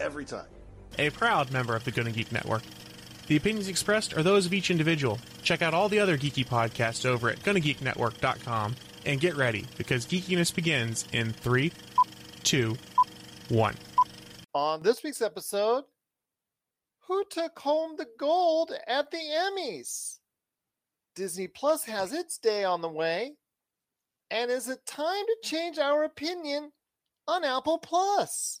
every time. A proud member of the Gonna Geek Network. The opinions expressed are those of each individual. Check out all the other geeky podcasts over at GonnaGeekNetwork.com and get ready because geekiness begins in three, two, one. On this week's episode, who took home the gold at the Emmys? Disney Plus has its day on the way. And is it time to change our opinion on Apple Plus?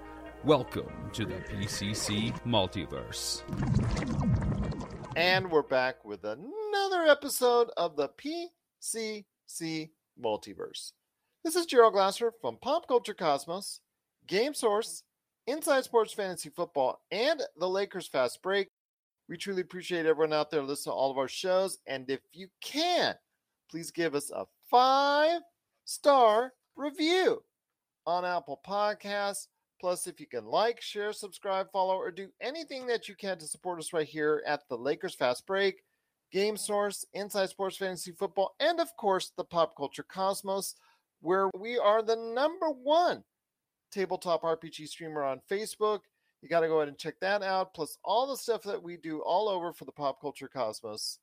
Welcome to the PCC Multiverse. And we're back with another episode of the PCC Multiverse. This is Gerald Glasser from Pop Culture Cosmos, Game Source, Inside Sports Fantasy Football, and the Lakers Fast Break. We truly appreciate everyone out there listening to all of our shows. And if you can, please give us a five star review on Apple Podcasts. Plus, if you can like, share, subscribe, follow, or do anything that you can to support us right here at the Lakers Fast Break, Game Source, Inside Sports Fantasy Football, and of course, the Pop Culture Cosmos, where we are the number one tabletop RPG streamer on Facebook. You got to go ahead and check that out. Plus, all the stuff that we do all over for the Pop Culture Cosmos.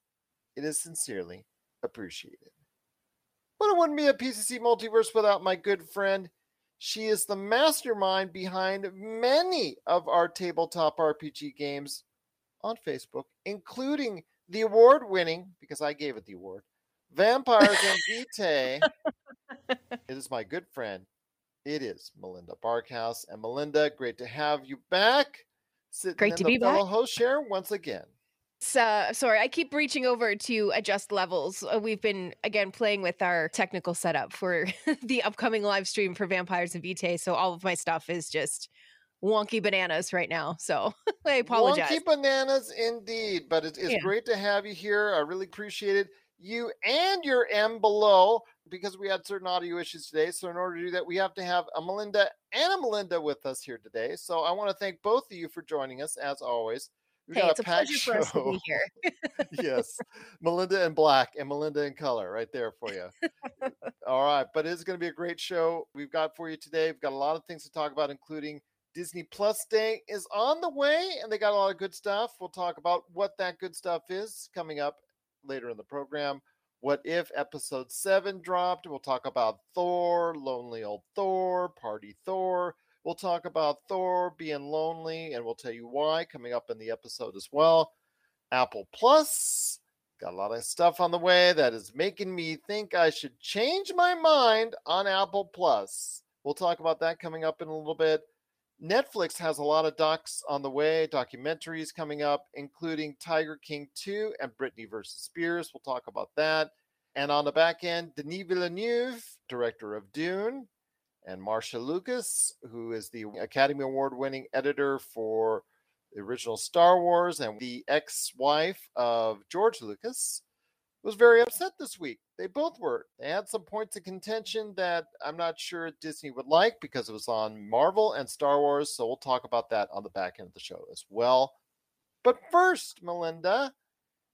It is sincerely appreciated. But it wouldn't be a PCC multiverse without my good friend. She is the mastermind behind many of our tabletop RPG games on Facebook, including the award winning, because I gave it the award, Vampires and Vitae. it is my good friend. It is Melinda Barkhouse. And Melinda, great to have you back. Sitting Great in to the be fellow back. host chair once again. So, sorry, I keep reaching over to adjust levels. Uh, We've been again playing with our technical setup for the upcoming live stream for Vampires and Vitae. So all of my stuff is just wonky bananas right now. So I apologize. Wonky bananas indeed, but it, it's Yeah. great to have you here. I really appreciate it. You and your M below, because we had certain audio issues today. So in order to do that, we have to have a Melinda and a Melinda with us here today. So I want to thank both of you for joining us as always. Hey, it's a packed pleasure for us to be here. yes, Melinda in black and Melinda in color, right there for you. All right, but it's going to be a great show we've got for you today. We've got a lot of things to talk about, including Disney Plus Day is on the way, and they got a lot of good stuff. We'll talk about what that good stuff is coming up later in the program. What if episode seven dropped? We'll talk about Thor, lonely old Thor, party Thor. We'll talk about Thor being lonely, and we'll tell you why coming up in the episode as well. Apple Plus, got a lot of stuff on the way that is making me think I should change my mind on Apple Plus. We'll talk about that coming up in a little bit. Netflix has a lot of docs on the way, documentaries coming up, including Tiger King 2 and Britney versus Spears. We'll talk about that. And on the back end, Denis Villeneuve, director of Dune, and Marcia Lucas, who is the Academy Award winning editor for the original Star Wars and the ex wife of George Lucas, was very upset this week. They both were. They had some points of contention that I'm not sure Disney would like because it was on Marvel and Star Wars. So we'll talk about that on the back end of the show as well. But first, Melinda,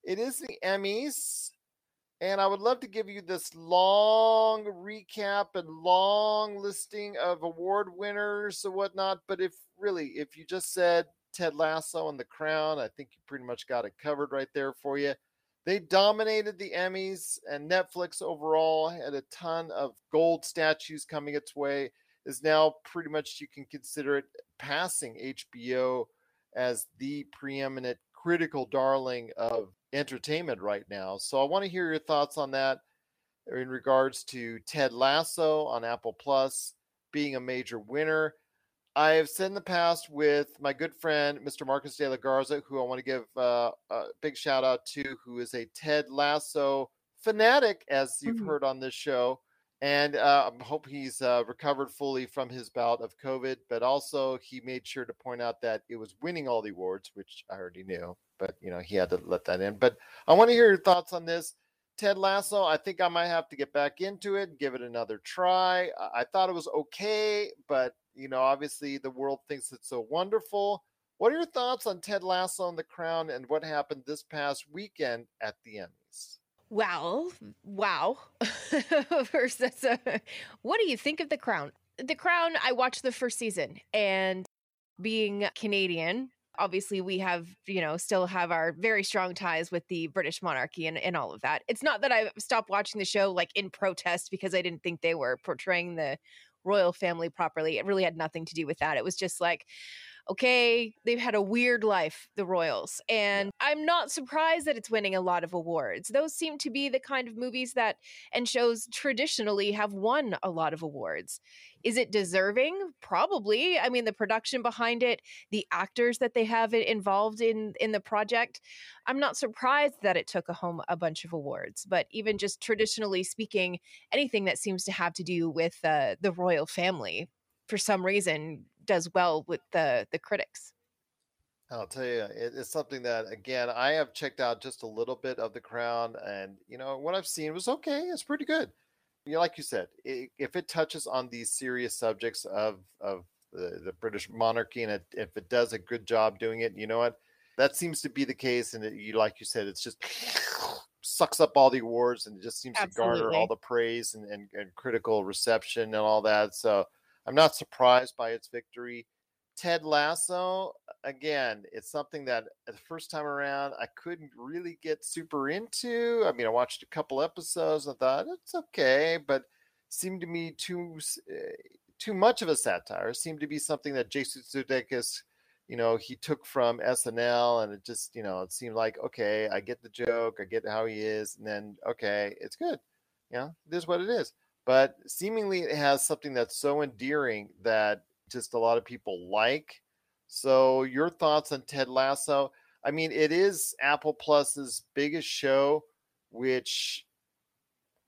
it is the Emmys. And I would love to give you this long recap and long listing of award winners and whatnot. But if really, if you just said Ted Lasso and The Crown, I think you pretty much got it covered right there for you. They dominated the Emmys, and Netflix overall had a ton of gold statues coming its way. Is now pretty much you can consider it passing HBO as the preeminent critical darling of entertainment right now. So I want to hear your thoughts on that in regards to Ted Lasso on Apple Plus being a major winner. I have said in the past with my good friend, Mr. Marcus de la Garza, who I want to give uh, a big shout out to, who is a Ted Lasso fanatic, as you've mm-hmm. heard on this show. And uh, I hope he's uh, recovered fully from his bout of COVID. But also, he made sure to point out that it was winning all the awards, which I already knew. But you know, he had to let that in. But I want to hear your thoughts on this. Ted Lasso, I think I might have to get back into it, give it another try. I thought it was okay, but you know, obviously the world thinks it's so wonderful. What are your thoughts on Ted Lasso and The Crown and what happened this past weekend at the Emmys? Well, wow. That's a, uh, what do you think of The Crown? The Crown, I watched the first season and being Canadian, obviously we have you know still have our very strong ties with the british monarchy and, and all of that it's not that i stopped watching the show like in protest because i didn't think they were portraying the royal family properly it really had nothing to do with that it was just like okay, they've had a weird life, the Royals. And I'm not surprised that it's winning a lot of awards. Those seem to be the kind of movies that and shows traditionally have won a lot of awards. Is it deserving? Probably. I mean, the production behind it, the actors that they have involved in in the project. I'm not surprised that it took a home a bunch of awards. But even just traditionally speaking, anything that seems to have to do with uh, the royal family, for some reason, does well with the the critics. I'll tell you, it's something that again I have checked out just a little bit of The Crown, and you know what I've seen was okay. It's pretty good you know, like you said, it, if it touches on these serious subjects of of the, the British monarchy, and it, if it does a good job doing it, you know what, that seems to be the case. And it, you, like you said, it's just sucks up all the awards, and it just seems Absolutely. to garner all the praise and, and, and critical reception and all that. So I'm not surprised by its victory. Ted Lasso, again, it's something that the first time around I couldn't really get super into. I mean, I watched a couple episodes I thought it's okay, but seemed to me too uh, too much of a satire. It seemed to be something that Jason Sudeikis, you know, he took from SNL, and it just, you know, it seemed like okay, I get the joke, I get how he is, and then okay, it's good. You know, it is what it is. But seemingly, it has something that's so endearing that just a lot of people like. So, your thoughts on Ted Lasso? I mean, it is Apple Plus's biggest show, which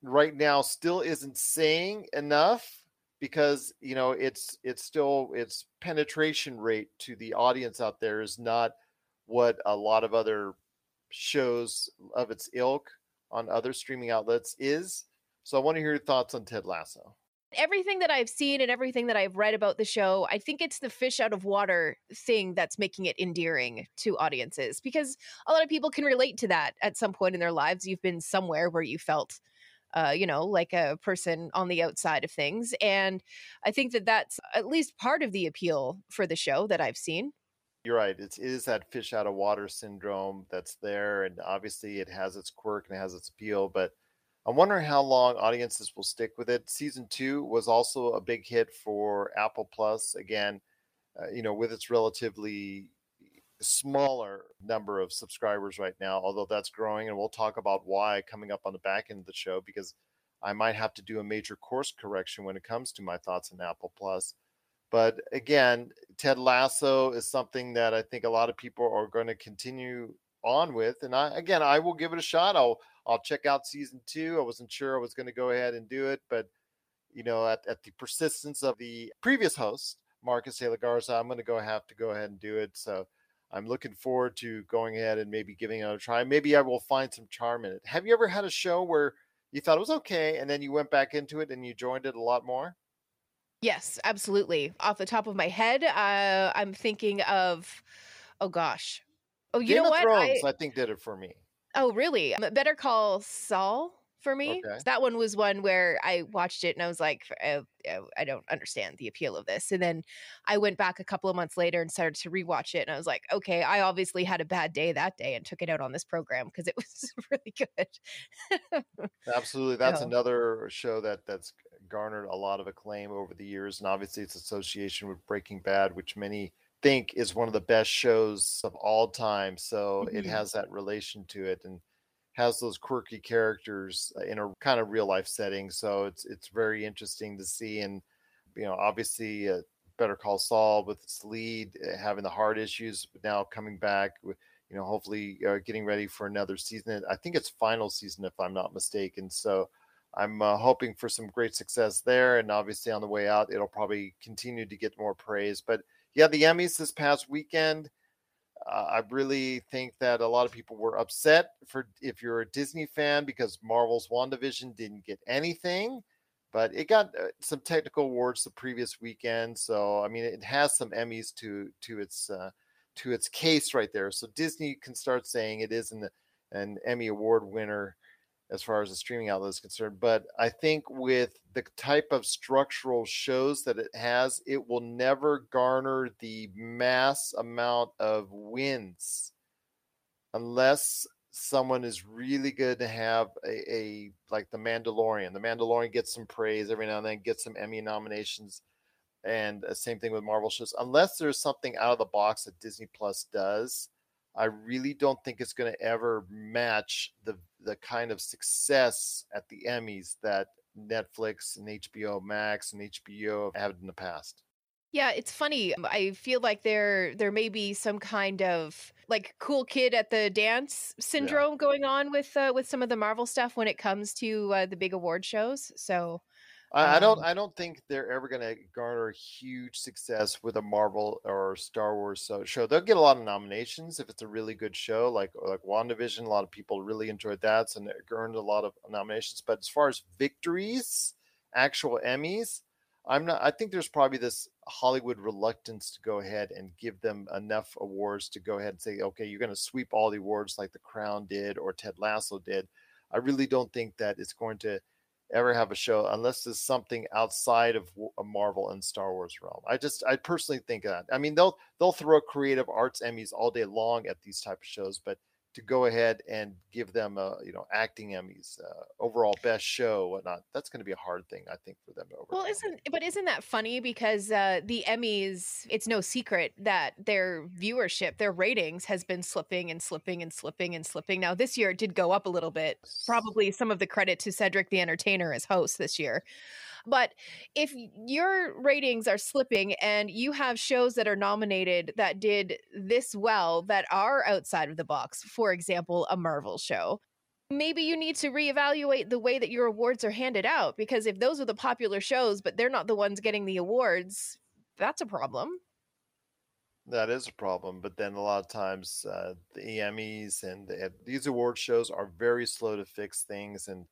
right now still isn't saying enough because you know it's it's still its penetration rate to the audience out there is not what a lot of other shows of its ilk on other streaming outlets is. So I want to hear your thoughts on Ted Lasso everything that I've seen and everything that I've read about the show, I think it's the fish out of water thing that's making it endearing to audiences because a lot of people can relate to that at some point in their lives. You've been somewhere where you felt uh, you know, like a person on the outside of things. And I think that that's at least part of the appeal for the show that I've seen. You're right. It's, it is that fish out of water syndrome that's there. And obviously it has its quirk and it has its appeal. But I'm wondering how long audiences will stick with it. Season two was also a big hit for Apple Plus. Again, uh, you know, with its relatively smaller number of subscribers right now, although that's growing, and we'll talk about why coming up on the back end of the show because I might have to do a major course correction when it comes to my thoughts on Apple Plus. But again, Ted Lasso is something that I think a lot of people are going to continue on with, and I again I will give it a shot. I'll I'll check out season two. I wasn't sure I was going to go ahead and do it, but you know, at, at the persistence of the previous host, Marcus de la Garza, I'm going to go have to go ahead and do it. So I'm looking forward to going ahead and maybe giving it a try. Maybe I will find some charm in it. Have you ever had a show where you thought it was okay and then you went back into it and you joined it a lot more? Yes, absolutely. Off the top of my head, uh, I'm thinking of, oh gosh, oh you Game know of what? Thrones, I, I think did it for me. Oh, really? Better Call Saul for me. Okay. That one was one where I watched it and I was like, I, eh, eh, I don't understand the appeal of this. And then I went back a couple of months later and started to rewatch it. And I was like, okay, I obviously had a bad day that day and took it out on this program because it was really good. Absolutely. That's another show that that's garnered a lot of acclaim over the years. And obviously its association with Breaking Bad, which many think is one of the best shows of all time. So it Mhm. has that relation to it and has those quirky characters uh, in a kind of real life setting. So it's it's very interesting to see. And you know, obviously, uh, Better Call Saul with its lead uh, having the heart issues, but now coming back with you know, hopefully uh, getting ready for another season. I think it's final season if I'm not mistaken. So I'm uh, hoping for some great success there. And obviously, on the way out, it'll probably continue to get more praise. But yeah, the Emmys this past weekend. Uh, I really think that a lot of people were upset for if you're a Disney fan because Marvel's WandaVision didn't get anything, but it got uh, some technical awards the previous weekend. So I mean, it has some Emmys to to its uh, to its case right there. So Disney can start saying it is an an Emmy award winner as far as the streaming outlet is concerned. But I think with the type of structural shows that it has, it will never garner the mass amount of wins unless someone is really good to have a, a like the Mandalorian. The Mandalorian gets some praise every now and then, gets some Emmy nominations. And uh, same thing with Marvel shows. Unless there's something out of the box that Disney Plus does, I really don't think it's going to ever match the the kind of success at the Emmys that Netflix and HBO Max and HBO have had in the past. Yeah, it's funny. I feel like there there may be some kind of like cool kid at the dance syndrome going on with uh, with some of the Marvel stuff when it comes to uh, the big award shows. So I, I don't Um, I don't think they're ever going to garner huge success with a Marvel or Star Wars so, show. They'll get a lot of nominations if it's a really good show, like like WandaVision. A lot of people really enjoyed that, so it earned a lot of nominations. But as far as victories, actual Emmys, I'm not. I think there's probably this Hollywood reluctance to go ahead and give them enough awards to go ahead and say, okay, you're going to sweep all the awards like The Crown did or Ted Lasso did. I really don't think that it's going to ever have a show unless there's something outside of a Marvel and Star Wars realm. I just I personally think that. I mean they'll they'll throw creative arts Emmys all day long at these type of shows, but to go ahead and give them a you know acting Emmys, uh, overall best show, whatnot, that's going to be a hard thing I think for them to overcome. Well, isn't but isn't that funny because uh, the Emmys? It's no secret that their viewership, their ratings, has been slipping and slipping and slipping and slipping. Now this year it did go up a little bit. Probably some of the credit to Cedric the Entertainer as host this year. But if your ratings are slipping and you have shows that are nominated that did this well that are outside of the box, for example, a Marvel show, maybe you need to reevaluate the way that your awards are handed out because if those are the popular shows but they're not the ones getting the awards that's a problem. That is a problem, but then a lot of times uh, the Emmys and the, these award shows are very slow to fix things, and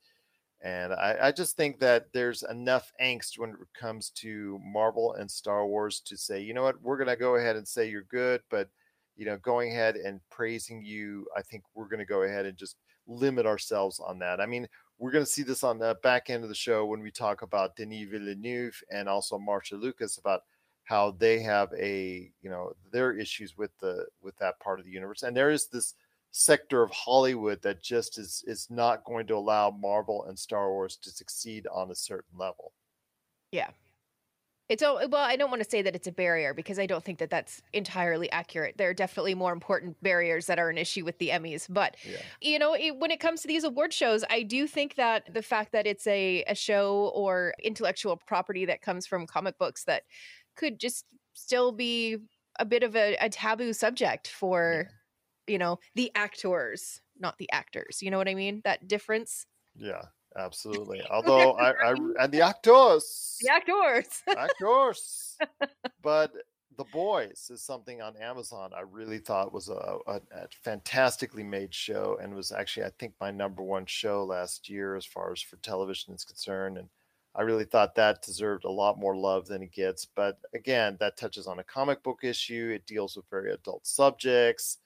and I, I just think that there's enough angst when it comes to Marvel and Star Wars to say, you know what, we're gonna go ahead and say you're good, but you know, going ahead and praising you, I think we're gonna go ahead and just limit ourselves on that. I mean, we're gonna see this on the back end of the show when we talk about Denis Villeneuve and also Marcia Lucas about how they have a you know their issues with the with that part of the universe and there is this sector of hollywood that just is is not going to allow marvel and star wars to succeed on a certain level. Yeah. It's oh well i don't want to say that it's a barrier because i don't think that that's entirely accurate. There are definitely more important barriers that are an issue with the emmys but yeah. you know it, when it comes to these award shows i do think that the fact that it's a, a show or intellectual property that comes from comic books that could just still be a bit of a, a taboo subject for you know the actors not the actors you know what i mean that difference yeah absolutely although I, I and the actors the actors actors but the boys is something on amazon i really thought was a, a, a fantastically made show and was actually i think my number one show last year as far as for television is concerned and I really thought that deserved a lot more love than it gets. But again, that touches on a comic book issue. It deals with very adult subjects.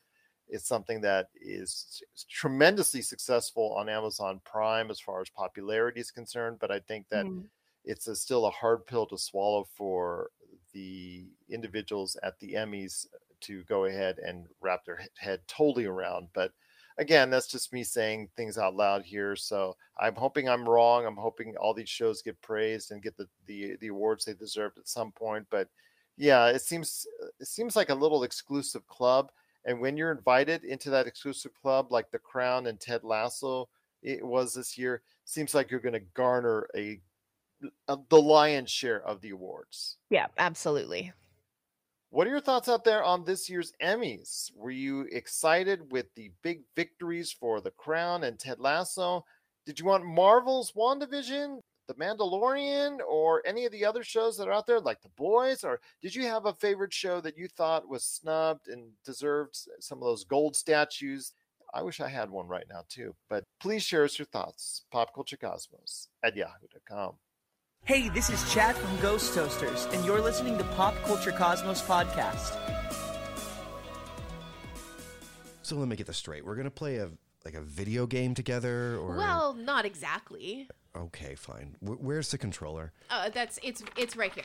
It's something that is tremendously successful on Amazon Prime as far as popularity is concerned. But I think that Mhm. it's a, still a hard pill to swallow for the individuals at the Emmys to go ahead and wrap their head totally around. But again, that's just me saying things out loud here. So I'm hoping I'm wrong. I'm hoping all these shows get praised and get the the, the awards they deserved at some point. But Yeah, it seems it seems like a little exclusive club. And when you're invited into that exclusive club, like The Crown and Ted Lasso, it was this year, seems like you're going to garner a, a the lion's share of the awards. Yeah, absolutely. What are your thoughts out there on this year's Emmys? Were you excited with the big victories for The Crown and Ted Lasso? Did you want Marvel's WandaVision, The Mandalorian, or any of the other shows that are out there, like The Boys? Or did you have a favorite show that you thought was snubbed and deserved some of those gold statues? I wish I had one right now, too. But please share us your thoughts. Pop Culture Cosmos at yahoo.com. Hey, this is Chad from Ghost Toasters, and you're listening to Pop Culture Cosmos Podcast. So let me get this straight. We're gonna play a like a video game together, or Well, not exactly. Okay, fine. Wh- where's the controller? Uh, that's it's it's right here.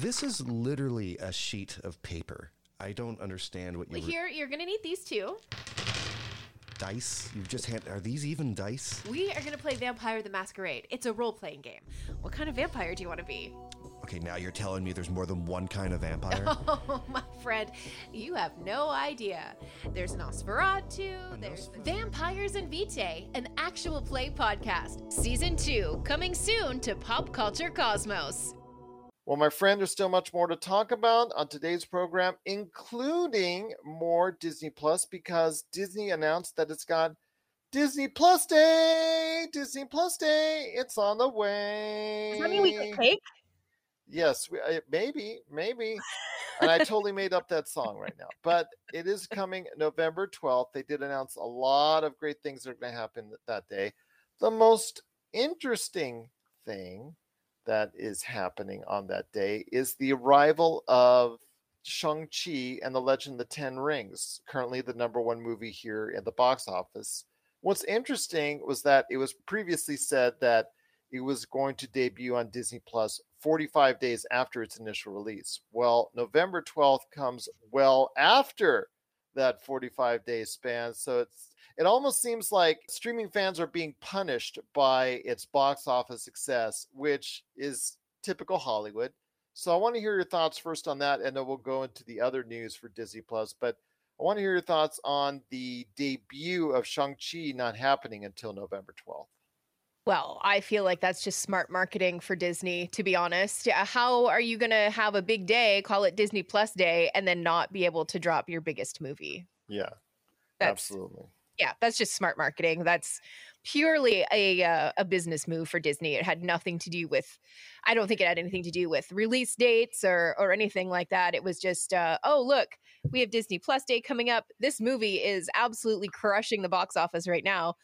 This is literally a sheet of paper. I don't understand what you were- Here, you're gonna need these two. dice. You just hand. Are these even dice? We are gonna play Vampire the Masquerade. It's a role-playing game. What kind of vampire do you want to be? Okay, now you're telling me there's more than one kind of vampire. Oh, my friend, you have no idea. There's Nosferatu, there's Vampires and Vitae, an actual play podcast. Season 2, coming soon to Pop Culture Cosmos. Well, my friend, there's still much more to talk about on today's program, including more Disney Plus, because Disney announced that it's got Disney Plus Day. Disney Plus Day. It's on the way. Does that mean we get cake? Yes, we, uh, maybe, maybe. and I totally made up that song right now. But it is coming November 12th. They did announce a lot of great things that are going to happen th- that day. The most interesting thing that is happening on that day is the arrival of Shang-Chi and the Legend of the Ten Rings, currently the number one movie here at the box office. What's interesting was that it was previously said that it was going to debut on Disney Plus 45 days after its initial release. Well, November 12th comes well after that 45 day span. So it's it almost seems like streaming fans are being punished by its box office success, which is typical Hollywood. So I want to hear your thoughts first on that, and then we'll go into the other news for Disney Plus. But I want to hear your thoughts on the debut of Shang-Chi not happening until November 12th. Well, I feel like that's just smart marketing for Disney, to be honest. Yeah, How are you going to have a big day, call it Disney Plus Day, and then not be able to drop your biggest movie? Yeah, That's, absolutely. Yeah, that's just smart marketing. That's purely a uh, a business move for Disney. It had nothing to do with. I don't think it had anything to do with release dates or or anything like that. It was just, uh, oh look, we have Disney Plus Day coming up. This movie is absolutely crushing the box office right now.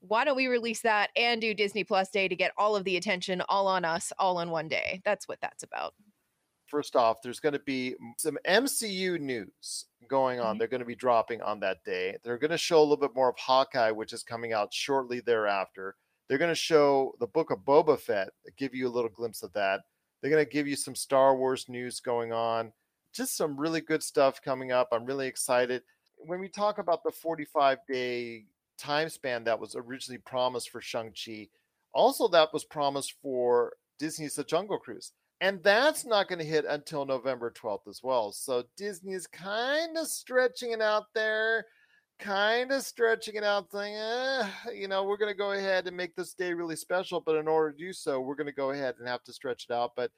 Why don't we release that and do Disney Plus Day to get all of the attention all on us, all in one day? That's what that's about. First off, there's going to be some MCU news going on. Mhm. They're going to be dropping on that day. They're going to show a little bit more of Hawkeye, which is coming out shortly thereafter. They're going to show the book of Boba Fett, give you a little glimpse of that. They're going to give you some Star Wars news going on. Just some really good stuff coming up. I'm really excited. When we talk about the 45 day time span that was originally promised for Shang-Chi, also that was promised for Disney's The Jungle Cruise. And that's not going to hit until November 12th as well. So Disney is kind of stretching it out there, kind of stretching it out, saying, eh, you know, we're going to go ahead and make this day really special. But in order to do so, we're going to go ahead and have to stretch it out. But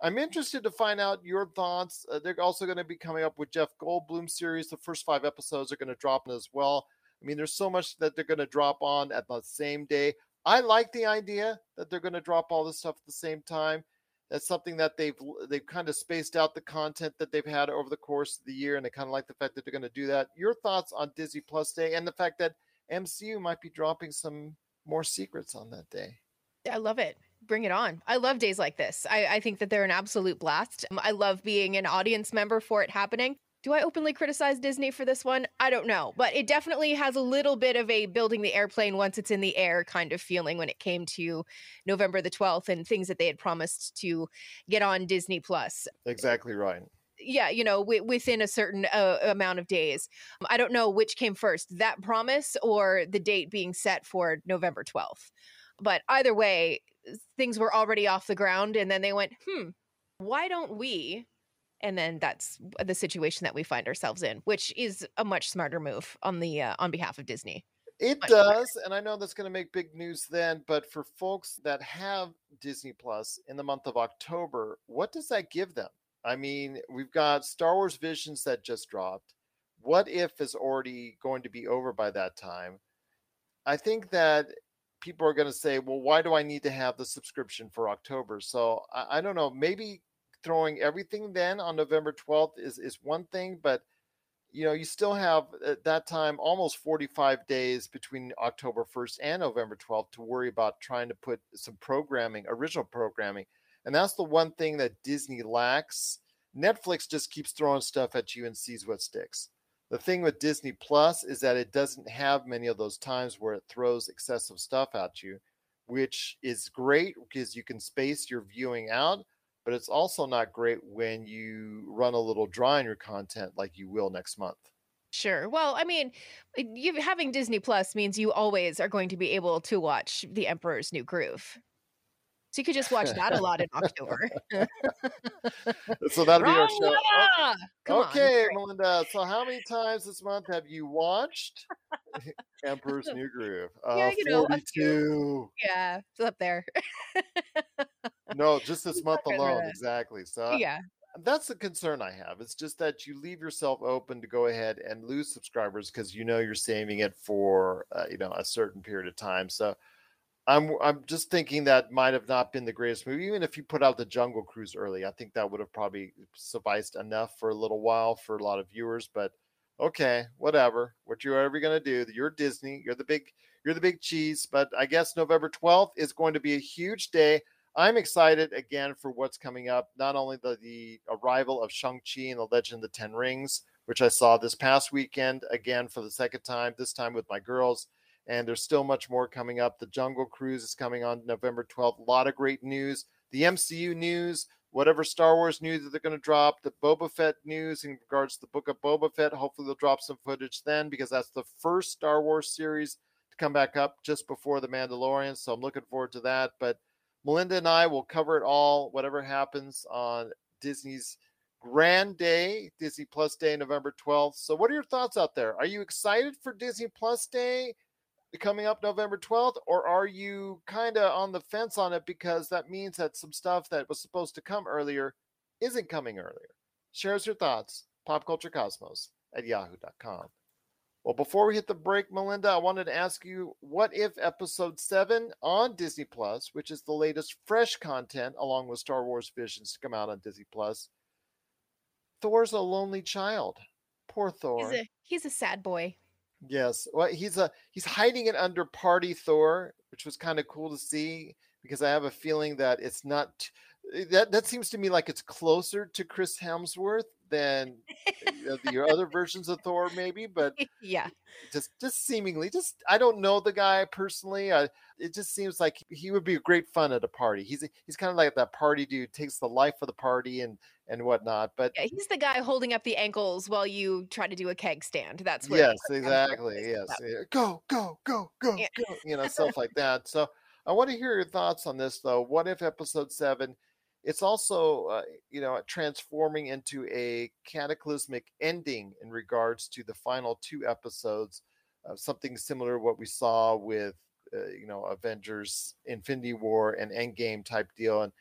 I'm interested to find out your thoughts. Uh, they're also going to be coming up with Jeff Goldblum series. The first five episodes are going to drop in as well. I mean, there's so much that they're going to drop on at the same day. I like the idea that they're going to drop all this stuff at the same time. That's something that they've they've kind of spaced out the content that they've had over the course of the year, and I kind of like the fact that they're going to do that. Your thoughts on Disney Plus Day and the fact that MCU might be dropping some more secrets on that day? I love it. Bring it on. I love days like this. I, I think that they're an absolute blast. I love being an audience member for it happening. Do I openly criticize Disney for this one? I don't know, but it definitely has a little bit of a building the airplane once it's in the air kind of feeling when it came to November the 12th and things that they had promised to get on Disney Plus. Exactly right. Yeah, you know, w- within a certain uh, amount of days. I don't know which came first, that promise or the date being set for November 12th. But either way, things were already off the ground and then they went, "Hmm, why don't we and then that's the situation that we find ourselves in, which is a much smarter move on the uh, on behalf of Disney. It Much does, and I know that's going to make big news then. But for folks that have Disney Plus in the month of October, what does that give them? I mean, we've got Star Wars Visions that just dropped. What if is already going to be over by that time? I think that people are going to say, well, why do I need to have the subscription for October? So I, I don't know. Maybe throwing everything then on November 12th is, is one thing, but you know, you still have at that time almost 45 days between October 1st and November 12th to worry about trying to put some programming, original programming. And that's the one thing that Disney lacks. Netflix just keeps throwing stuff at you and sees what sticks. The thing with Disney Plus is that it doesn't have many of those times where it throws excessive stuff at you, which is great because you can space your viewing out but it's also not great when you run a little dry on your content like you will next month. Sure. Well, I mean, you having Disney Plus means you always are going to be able to watch The Emperor's New Groove. So you could just watch that a lot in October. so that'll be our show. Melinda! Come on, okay. Melinda. So how many times this month have you watched Emperor's New Groove? Uh, Yeah, you know, 42. Yeah, it's up there. No, just this month alone. Exactly. So yeah. that's the concern I have. It's just that you leave yourself open to go ahead and lose subscribers because you know you're saving it for uh, you know a certain period of time. So I'm I'm just thinking that might have not been the greatest movie. Even if you put out the Jungle Cruise early, I think that would have probably sufficed enough for a little while for a lot of viewers. But okay, whatever. What you're ever gonna do? You're Disney. You're the big you're the big cheese. But I guess November 12th is going to be a huge day. I'm excited again for what's coming up. Not only the, the arrival of Shang-Chi and the Legend of the Ten Rings, which I saw this past weekend again for the second time, this time with my girls. And there's still much more coming up. The Jungle Cruise is coming on November 12th. A lot of great news. The MCU news, whatever Star Wars news that they're going to drop, the Boba Fett news in regards to the book of Boba Fett. Hopefully, they'll drop some footage then because that's the first Star Wars series to come back up just before The Mandalorian. So I'm looking forward to that. But Melinda and I will cover it all, whatever happens on Disney's Grand Day, Disney Plus Day, November 12th. So, what are your thoughts out there? Are you excited for Disney Plus Day coming up November 12th, or are you kind of on the fence on it because that means that some stuff that was supposed to come earlier isn't coming earlier? Share us your thoughts, popculturecosmos at yahoo.com. Well, before we hit the break, Melinda, I wanted to ask you what if episode seven on Disney Plus, which is the latest fresh content along with Star Wars Visions to come out on Disney Plus, Thor's a lonely child. Poor Thor. He's a he's a sad boy. Yes. Well, he's a he's hiding it under Party Thor, which was kind of cool to see because I have a feeling that it's not that that seems to me like it's closer to Chris Hemsworth than uh, the other versions of Thor, maybe. But yeah. just just seemingly, just I don't know the guy personally. I, it just seems like he would be a great fun at a party. He's he's kind of like that party dude, takes the life of the party and and whatnot. But Yeah, he's the guy holding up the ankles while you try to do a keg stand. That's where yes, exactly. Yes, yeah. go go go go Yeah. go. You know, stuff like that. So I want to hear your thoughts on this, though. What if episode seven? It's also, uh, you know, transforming into a cataclysmic ending in regards to the final two episodes. Uh, something similar to what we saw with, uh, you know, Avengers: Infinity War and Endgame type deal, and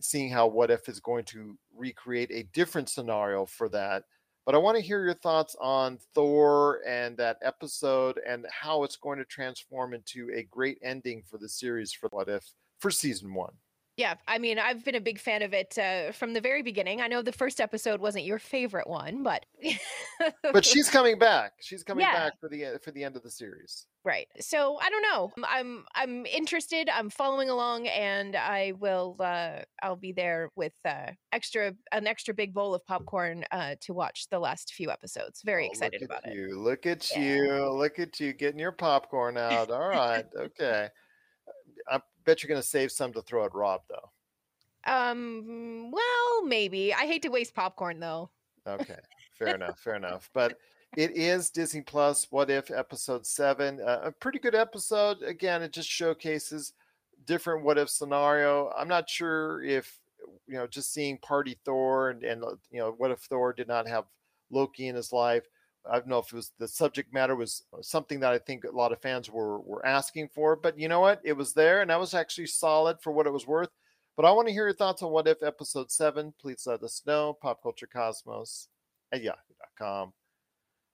seeing how What If is going to recreate a different scenario for that. But I want to hear your thoughts on Thor and that episode and how it's going to transform into a great ending for the series for What If for season one. Yeah, I mean, I've been a big fan of it uh, from the very beginning. I know the first episode wasn't your favorite one, but But she's coming back. She's coming Yeah. back for the for the end of the series. Right. So I don't know. I'm I'm interested. I'm following along, and I will. Uh, I'll be there with uh, extra an extra big bowl of popcorn uh, to watch the last few episodes. Very Oh, excited about at it. you. Look at Yeah. you. Look at you getting your popcorn out. All right. Okay. I bet you're going to save some to throw at Rob, though. Um. Well, maybe. I hate to waste popcorn though. Okay, fair enough, fair enough. But it is Disney Plus. What if episode seven? Uh, a pretty good episode. Again, it just showcases different what if scenario. I'm not sure if you know, just seeing Party Thor and, and uh, you know, what if Thor did not have Loki in his life? I don't know if it was the subject matter was something that I think a lot of fans were were asking for, but you know what? It was there, and that was actually solid for what it was worth. But I want to hear your thoughts on What If Episode Seven. Please let us know. PopCultureCosmos at yahoo.com.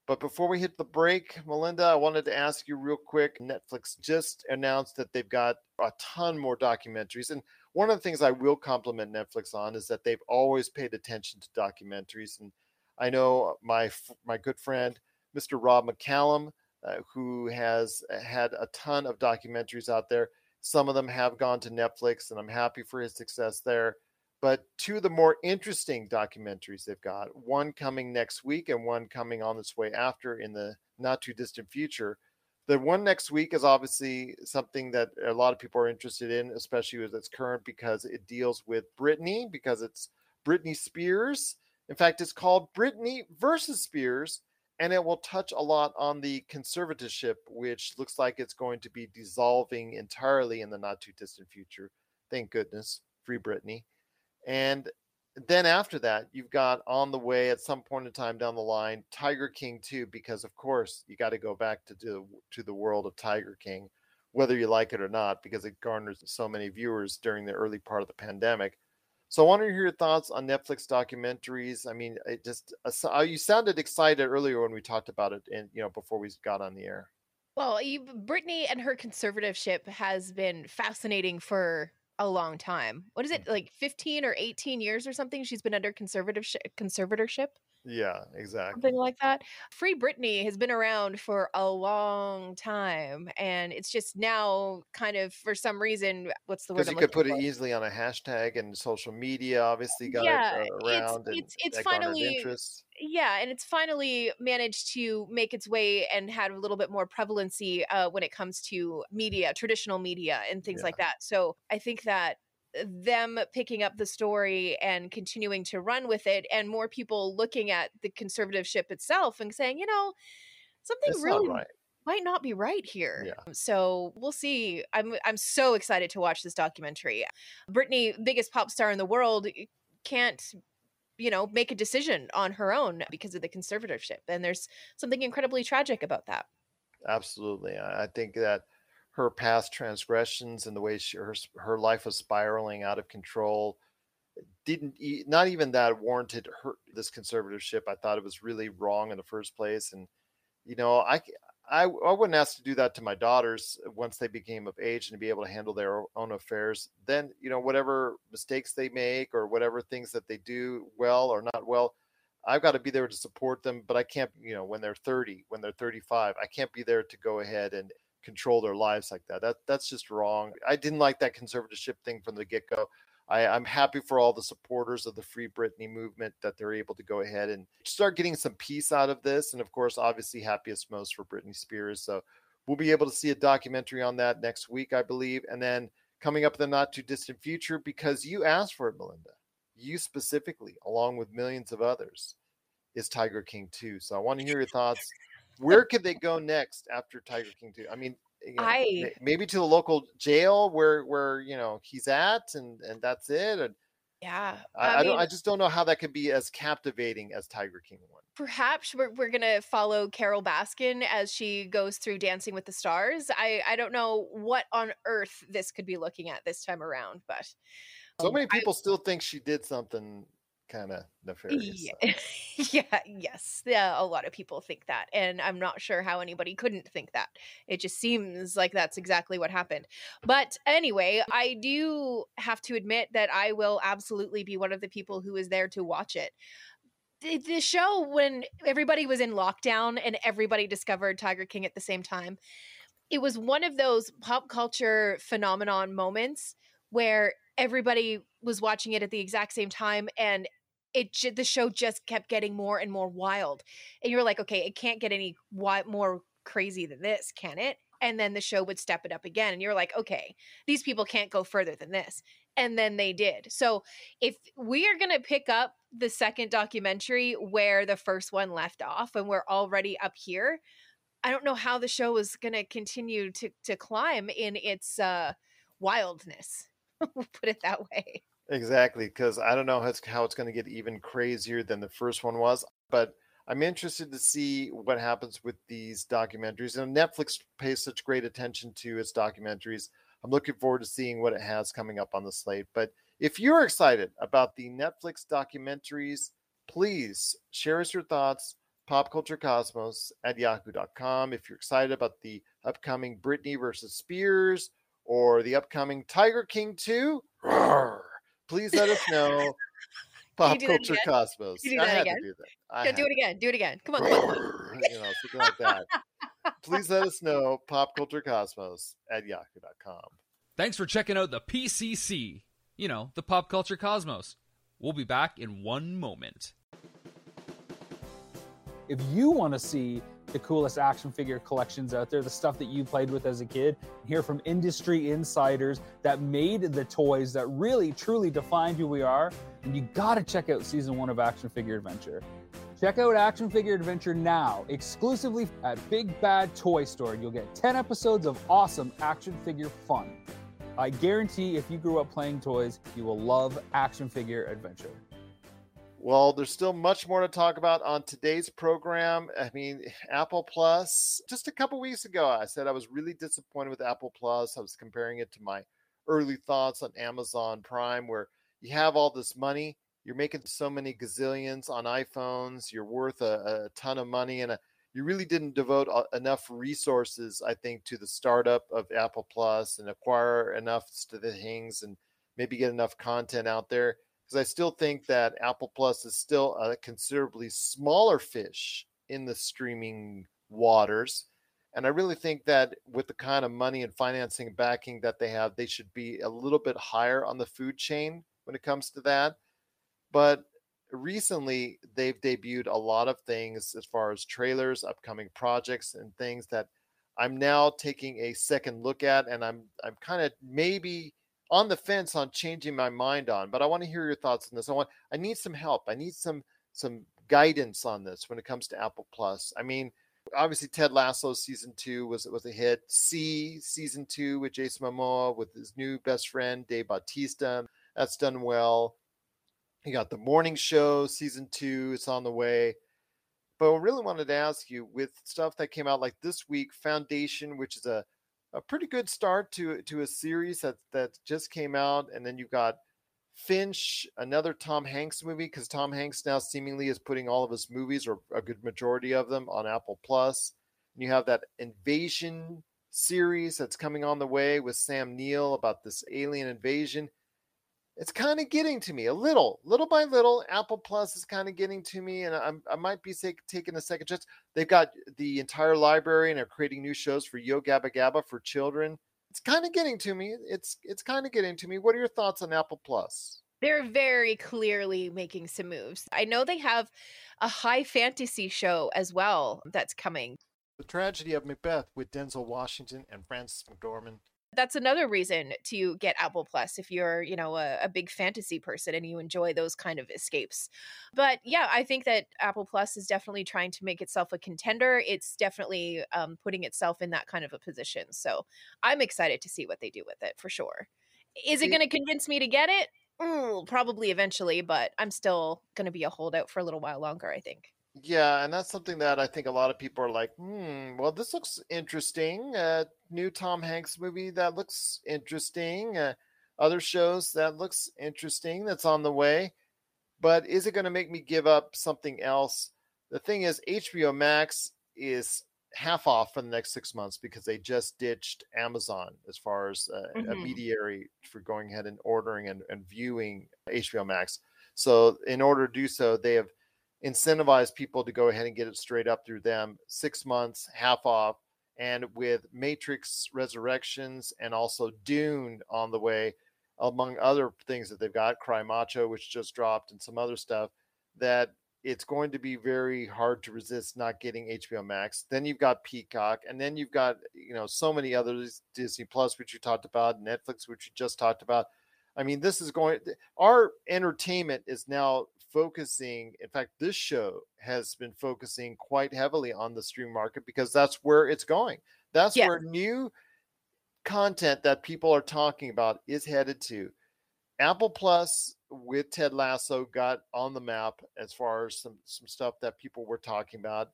But before we hit the break, Melinda, I wanted to ask you real quick. Netflix just announced that they've got a ton more documentaries. And one of the things I will compliment Netflix on is that they've always paid attention to documentaries. And I know my my good friend, Mr. Rob McCallum, uh, who has had a ton of documentaries out there. Some of them have gone to Netflix, and I'm happy for his success there. But two of the more interesting documentaries they've got, one coming next week and one coming on its way after in the not too distant future. The one next week is obviously something that a lot of people are interested in, especially with its current, because it deals with Britney, because it's Britney Spears. In fact, it's called Britney versus Spears, and it will touch a lot on the conservatorship, which looks like it's going to be dissolving entirely in the not too distant future. Thank goodness. Free Britney. And then after that, you've got on the way at some point in time down the line Tiger King 2, because of course you got to go back to do, to the world of Tiger King, whether you like it or not, because it garners so many viewers during the early part of the pandemic. So I want to hear your thoughts on Netflix documentaries. I mean, it just uh, you sounded excited earlier when we talked about it, and you know before we got on the air. Well, Britney and her conservatorship has been fascinating for a long time. What is it like 15 or 18 years or something she's been under conservative conservatorship? Yeah, exactly. Something like that. Free Britney has been around for a long time, and it's just now kind of for some reason. What's the word? Because you could put for? it easily on a hashtag, and social media obviously got yeah, it around. It's it's, it's finally yeah, and it's finally managed to make its way and had a little bit more prevalency uh, when it comes to media, traditional media, and things yeah. like that. So I think that them picking up the story and continuing to run with it and more people looking at the conservatorship itself and saying you know something it's really right. might not be right here. Yeah. so we'll see. I'm i'm so excited to watch this documentary. Britney, biggest pop star in the world can't you know make a decision on her own because of the conservatorship and there's something incredibly tragic about that. Absolutely. I think that her past transgressions and the way she, her her life was spiraling out of control didn't not even that warranted her this conservatorship i thought it was really wrong in the first place and you know i I, I wouldn't ask to do that to my daughters uh, once they became of age and to be able to handle their own affairs. Then, you know, whatever mistakes they make or whatever things that they do well or not well, I've got to be there to support them. But I can't, you know, when they're 30, when they're 35, I can't be there to go ahead and control their lives like that. That that's just wrong. I didn't like that conservatorship thing from the get go. I'm happy for all the supporters of the Free Britney movement that they're able to go ahead and start getting some peace out of this. And of course, obviously, happiest most for Britney Spears. So we'll be able to see a documentary on that next week, I believe. And then coming up in the not too distant future, because you asked for it, Melinda, you specifically, along with millions of others, is Tiger King 2. So I want to hear your thoughts where could they go next after Tiger King 2? I mean, you know, I maybe to the local jail where where you know he's at and and that's it and yeah I, I, I don't i just don't know how that could be as captivating as tiger king one perhaps we're, we're gonna follow carole baskin as she goes through dancing with the stars i i don't know what on earth this could be looking at this time around but so um, many people still think she did something kind of nefarious. Yeah. yeah, yes. Yeah, a lot of people think that. And I'm not sure how anybody couldn't think that. It just seems like that's exactly what happened. But anyway, I do have to admit that I will absolutely be one of the people who is there to watch it. The, the show, when everybody was in lockdown and everybody discovered Tiger King at the same time, it was one of those pop culture phenomenon moments where everybody was watching it at the exact same time and it the show just kept getting more and more wild and you're like okay it can't get any wi- more crazy than this can it? And then the show would step it up again and you're like okay these people can't go further than this and then they did. So if we are going to pick up the second documentary where the first one left off and we're already up here i don't know how the show is going to continue to to climb in its uh wildness we'll put it that way Exactly, because I don't know how it's, how it's going to get even crazier than the first one was, but I'm interested to see what happens with these documentaries. And Netflix pays such great attention to its documentaries. I'm looking forward to seeing what it has coming up on the slate. But if you're excited about the Netflix documentaries, please share us your thoughts. Popculturecosmos at yahoo.com. If you're excited about the upcoming Britney versus Spears or the upcoming Tiger King 2, please let us know. Pop Culture Cosmos. You do that I had again? to do that. I Yeah, do it to. again. Do it again. Come on. Come on. you know, something like that. Please let us know. Popculturecosmos at yahoo.com. Thanks for checking out the PCC. You know, the Pop Culture Cosmos. We'll be back in one moment. if you want to see the coolest action figure collections out there, the stuff that you played with as a kid, hear from industry insiders that made the toys that really truly defined who we are, and you got to check out season one of Action Figure Adventure. Check out Action Figure Adventure now, exclusively at Big Bad Toy Store. You'll get 10 episodes of awesome action figure fun. I guarantee if you grew up playing toys, you will love Action Figure Adventure. Well, there's still much more to talk about on today's program. I mean, Apple Plus, just a couple weeks ago, I said I was really disappointed with Apple Plus. I was comparing it to my early thoughts on Amazon Prime, where you have all this money, you're making so many gazillions on iPhones, you're worth a, a ton of money, and uh you really didn't devote enough resources, I think, to the startup of Apple Plus and acquire enough to the things and maybe get enough content out there because I still think that Apple Plus is still a considerably smaller fish in the streaming waters. And I really think that with the kind of money and financing and backing that they have, they should be a little bit higher on the food chain when it comes to that. But recently, they've debuted a lot of things as far as trailers, upcoming projects, and things that I'm now taking a second look at, and I'm I'm kind of maybe on the fence on changing my mind on. But I want to hear your thoughts on this. I want I need some help. I need some some guidance on this when it comes to Apple Plus. I mean, obviously Ted Lasso season two was was a hit. See season two with Jason Momoa with his new best friend Dave Bautista. That's done well. You got the morning show season two. It's on the way. But I really wanted to ask you with stuff that came out like this week, Foundation, which is a a pretty good start to to a series that that just came out, and then you've got Finch, another Tom Hanks movie, because Tom Hanks now seemingly is putting all of his movies, or a good majority of them, on Apple Plus. And you have that Invasion series that's coming on the way with Sam Neill about this alien invasion. It's kind of getting to me a little, little by little. Apple Plus is kind of getting to me, and I'm, I might be take, taking a second chance. They've got the entire library and are creating new shows for Yo Gabba Gabba for children. It's kind of getting to me. It's it's kind of getting to me. What are your thoughts on Apple Plus? They're very clearly making some moves. I know they have a high fantasy show as well that's coming. The Tragedy of Macbeth with Denzel Washington and Frances McDormand. That's another reason to get Apple Plus if you're, you know, a, a big fantasy person and you enjoy those kind of escapes. But yeah, I think that Apple Plus is definitely trying to make itself a contender. It's definitely um, putting itself in that kind of a position. So I'm excited to see what they do with it for sure. Is it going to convince me to get it? Mm, probably eventually, but I'm still going to be a holdout for a little while longer, I think. Yeah, and that's something that I think a lot of people are like, hmm, well, this looks interesting. Uh, new Tom Hanks movie that looks interesting. Uh, other shows that looks interesting that's on the way. But is it going to make me give up something else? The thing is, HBO Max is half off for the next six months because they just ditched Amazon as far as uh, a Mhm. mediary for going ahead and ordering and, and viewing HBO Max. So, in order to do so, they have incentivized people to go ahead and get it straight up through them. Six months, half off. And with Matrix Resurrections and also Dune on the way, among other things that they've got, Cry Macho, which just dropped, and some other stuff, that it's going to be very hard to resist not getting HBO Max. Then you've got Peacock, and then you've got you know so many others, Disney Plus, which you talked about, Netflix, which you just talked about. I mean, this is going. Our entertainment is now focusing. In fact, this show has been focusing quite heavily on the stream market because that's where it's going. That's Yeah. where new content that people are talking about is headed to. Apple Plus with Ted Lasso got on the map as far as some some stuff that people were talking about,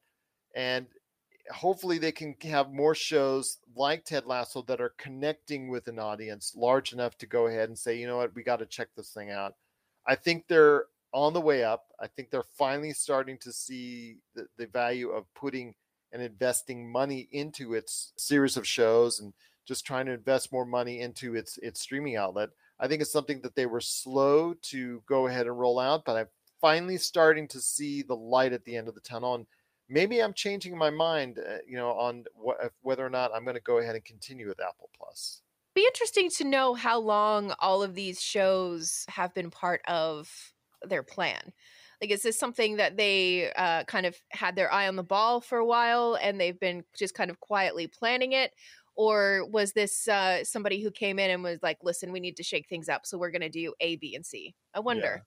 and hopefully they can have more shows like Ted Lasso that are connecting with an audience large enough to go ahead and say, you know what, we got to check this thing out. I think they're on the way up. I think they're finally starting to see the, the value of putting and investing money into its series of shows and just trying to invest more money into its its streaming outlet. I think it's something that they were slow to go ahead and roll out, but I'm finally starting to see the light at the end of the tunnel. And maybe I'm changing my mind, uh, you know, on wh- whether or not I'm going to go ahead and continue with Apple Plus. Be interesting to know how long all of these shows have been part of their plan. Like, is this something that they uh, kind of had their eye on the ball for a while and they've been just kind of quietly planning it? Or was this uh, somebody who came in and was like, listen, we need to shake things up. So we're going to do A, B, and C? I wonder.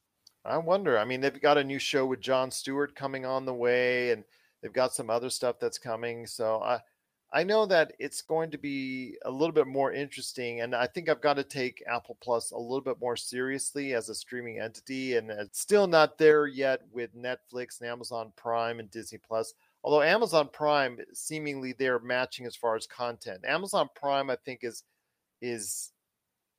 Yeah. I wonder. I mean, they've got a new show with Jon Stewart coming on the way, and they've got some other stuff that's coming. So I, I know that it's going to be a little bit more interesting, and I think I've got to take Apple Plus a little bit more seriously as a streaming entity, and it's still not there yet with Netflix and Amazon Prime and Disney Plus. Although Amazon Prime seemingly they're matching as far as content. Amazon Prime, I think, is is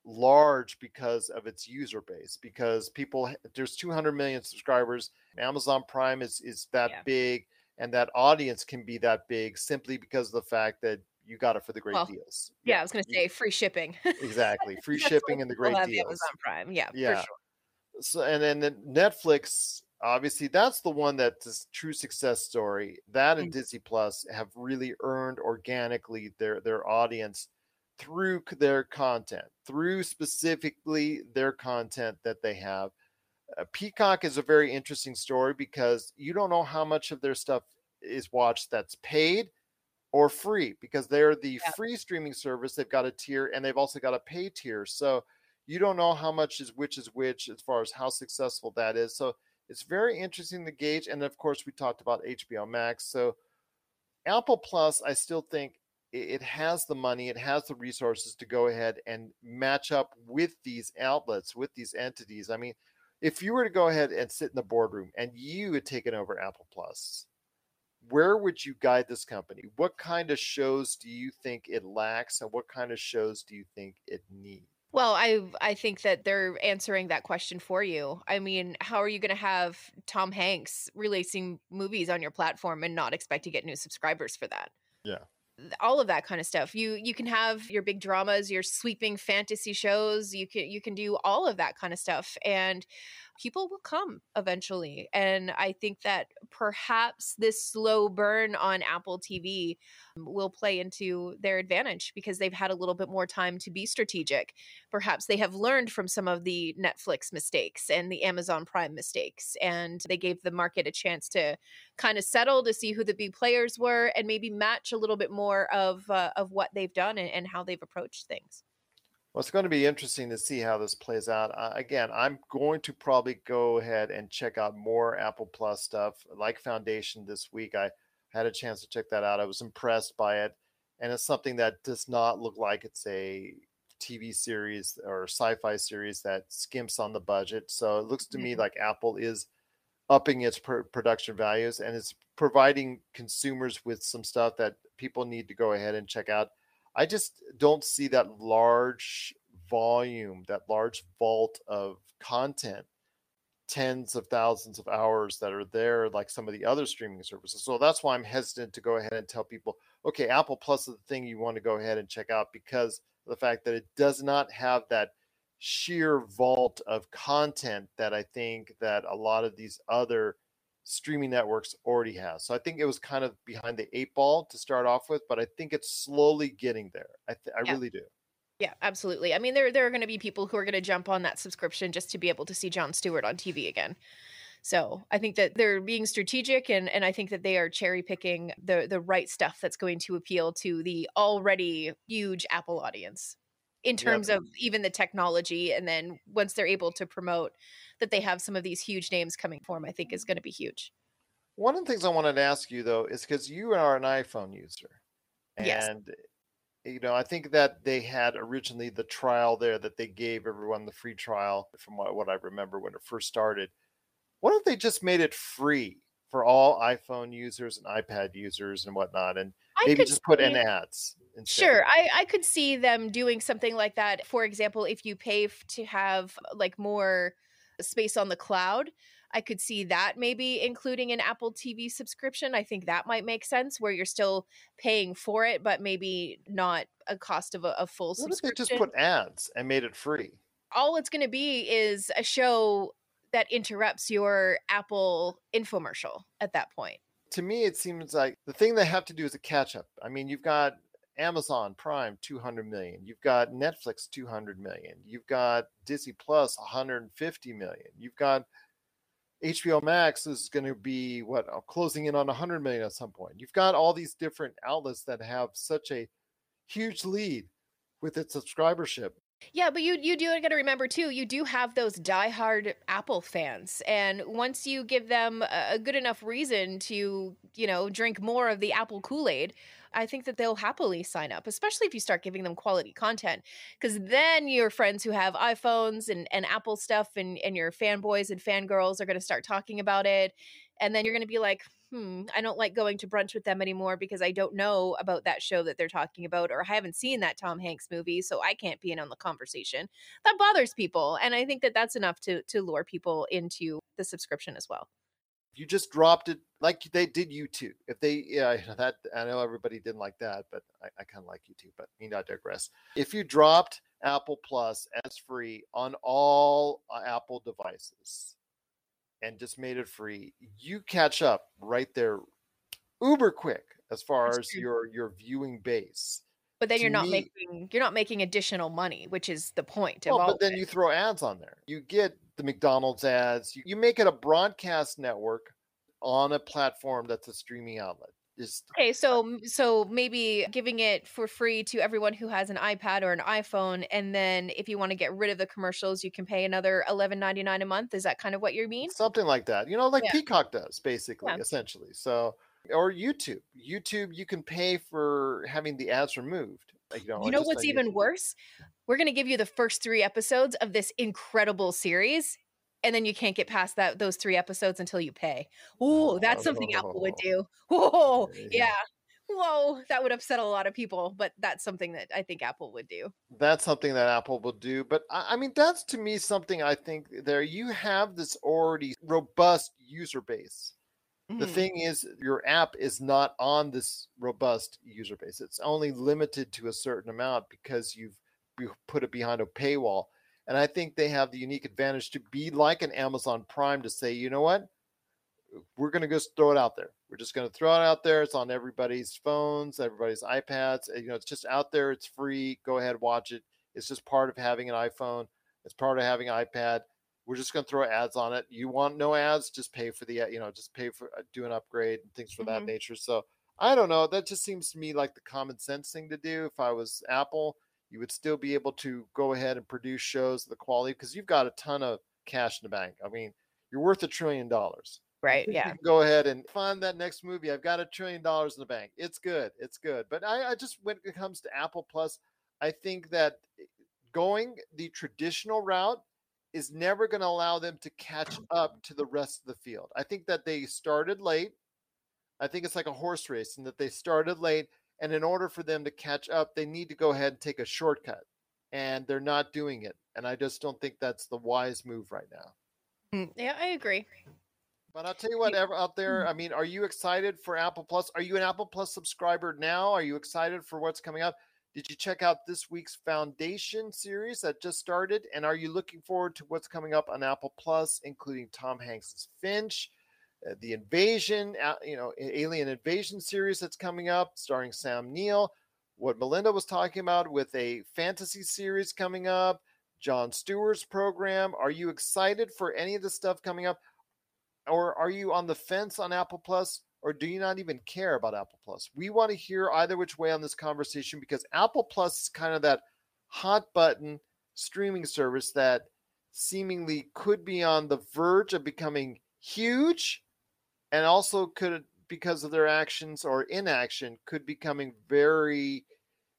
large because of its user base because people there's 200 million subscribers amazon prime is is that yeah. big and that audience can be that big simply because of the fact that you got it for the great well, deals yeah, yeah, i was going to say free shipping exactly free shipping and the great deals amazon prime yeah yeah sure. so and then netflix obviously that's the one that's true success story that and mm-hmm. disney plus have really earned organically their their audience through their content, through specifically their content that they have. Uh, Peacock is a very interesting story because you don't know how much of their stuff is watched that's paid or free because they're the yeah. free streaming service. They've got a tier and they've also got a pay tier. So you don't know how much is which is which as far as how successful that is. So it's very interesting to gauge. And of course, we talked about HBO Max. So Apple Plus, I still think it has the money, it has the resources to go ahead and match up with these outlets, with these entities. I mean, if you were to go ahead and sit in the boardroom and you had taken over Apple Plus, where would you guide this company? What kind of shows do you think it lacks, and what kind of shows do you think it needs? Well, I I think that they're answering that question for you. I mean, how are you going to have Tom Hanks releasing movies on your platform and not expect to get new subscribers for that? Yeah all of that kind of stuff. You you can have your big dramas, your sweeping fantasy shows. You can you can do all of that kind of stuff, and people will come eventually. And I think that perhaps this slow burn on Apple TV will play into their advantage because they've had a little bit more time to be strategic. Perhaps they have learned from some of the Netflix mistakes and the Amazon Prime mistakes, and they gave the market a chance to kind of settle to see who the big players were and maybe match a little bit more of uh, of what they've done and, and how they've approached things. Well, it's going to be interesting to see how this plays out. Uh, again, I'm going to probably go ahead and check out more Apple Plus stuff like Foundation this week. I had a chance to check that out. I was impressed by it. And it's something that does not look like it's a TV series or sci fi series that skimps on the budget. So it looks to mm-hmm. me like Apple is upping its pr- production values and it's providing consumers with some stuff that people need to go ahead and check out I just don't see that large volume, that large vault of content, tens of thousands of hours that are there, like some of the other streaming services. So that's why I'm hesitant to go ahead and tell people, okay, Apple Plus is the thing you want to go ahead and check out because of the fact that it does not have that sheer vault of content that I think that a lot of these other streaming networks already has. So I think it was kind of behind the eight ball to start off with, but I think it's slowly getting there. I, th- I yeah. really do. Yeah, absolutely. I mean, there there are going to be people who are going to jump on that subscription just to be able to see Jon Stewart on TV again. So I think that they're being strategic, and and I think that they are cherry picking the the right stuff that's going to appeal to the already huge Apple audience in terms yep. of even the technology, and then once they're able to promote that they have some of these huge names coming for them, I think is going to be huge. One of the things I wanted to ask you though is because you are an iPhone user, and yes. You know, I think that they had originally the trial there that they gave everyone the free trial from what, what I remember when it first started. What if they just made it free for all iPhone users and iPad users and whatnot, and I maybe just put in ads? instead? Sure, I, I could see them doing something like that. For example, if you pay f- to have like more space on the cloud, I could see that maybe including an Apple TV subscription. I think that might make sense where you're still paying for it, but maybe not a cost of a, a full What if they subscription. just put ads and made it free? All it's going to be is a show that interrupts your Apple infomercial at that point. To me it seems like the thing they have to do is a catch up i mean you've got amazon prime 200 million you've got netflix 200 million you've got disney plus 150 million you've got hbo max is going to be what uh, closing in on 100 million at some point. You've got all these different outlets that have such a huge lead with its subscribership Yeah, but you you do got to remember too. You do have those diehard Apple fans, and once you give them a good enough reason to you know drink more of the Apple Kool Aid, I think that they'll happily sign up. Especially if you start giving them quality content, because then your friends who have iPhones and and Apple stuff, and and your fanboys and fangirls are going to start talking about it, and then you're going to be like. Hmm, I don't like going to brunch with them anymore because I don't know about that show that they're talking about, or I haven't seen that Tom Hanks movie, so I can't be in on the conversation. That bothers people, and I think that that's enough to to lure people into the subscription as well. you just dropped it like they did YouTube. If they, yeah, that I know everybody didn't like that, but I, I kind of like YouTube. But me not digress. If you dropped Apple Plus as free on all uh, Apple devices and just made it free, you catch up right there, uber quick as far That's as true. your your viewing base. But then To you're not me- making you're not making additional money, which is the point Well, but then you throw ads on there. You get the McDonald's ads. You, you make it a broadcast network on a platform that's a streaming outlet. Just Okay, uh, so so maybe giving it for free to everyone who has an iPad or an iPhone, and then if you want to get rid of the commercials, you can pay another eleven ninety nine a month. Is that kind of what you mean? something like that. You know, like Yeah. Peacock does, basically, Yeah. essentially. So, or YouTube. YouTube, you can pay for having the ads removed. like, You know, You know what's even YouTube. worse? We're going to give you the first three episodes of this incredible series, and then you can't get past that those three episodes until you pay. Oh, that's something Apple would do. Whoa, yeah. Whoa, that would upset a lot of people, but that's something that I think Apple would do. That's something that Apple will do. But I, I mean, that's to me something I think there you have this already robust user base. The Mhm. thing is, your app is not on this robust user base. It's only limited to a certain amount because you've you put it behind a paywall. And I think they have the unique advantage to be like an Amazon Prime to say, you know what? We're going to just throw it out there. We're just going to throw it out there. It's on everybody's phones, everybody's iPads. You know, it's just out there. It's free. Go ahead, watch it. It's just part of having an iPhone. It's part of having an iPad. We're just going to throw ads on it. You want no ads? Just pay for the, you know, just pay for uh, do an upgrade and things for that Mhm. nature. So I don't know. That just seems to me like the common sense thing to do. If I was Apple, you would still be able to go ahead and produce shows of the quality because you've got a ton of cash in the bank. I mean, you're worth a trillion dollars. Right, You yeah. can go ahead and fund that next movie. I've got a trillion dollars in the bank. It's good. It's good. But I, I just, when it comes to Apple Plus, I think that eh, going the traditional route is never going to allow them to catch up to the rest of the field. I think that they started late. I think it's like a horse race and that they started late. And in order for them to catch up, they need to go ahead and take a shortcut. And they're not doing it. And I just don't think that's the wise move right now. Mm, Yeah, I agree. But I'll tell you what, out there, I mean, are you excited for Apple Plus? Are you an Apple Plus subscriber now? Are you excited for what's coming up? Did you check out this week's Foundation series that just started? And are you looking forward to what's coming up on Apple Plus, including Tom Hanks's Finch, the Invasion, uh, you know, Alien Invasion series that's coming up, starring Sam Neill? What Melinda was talking about with a fantasy series coming up, Jon Stewart's program. Are you excited for any of the stuff coming up? or are you on the fence on Apple Plus, or do you not even care about Apple Plus? We want to hear either which way on this conversation because Apple Plus is kind of that hot button streaming service that seemingly could be on the verge of becoming huge and also could because of their actions or inaction could be becoming very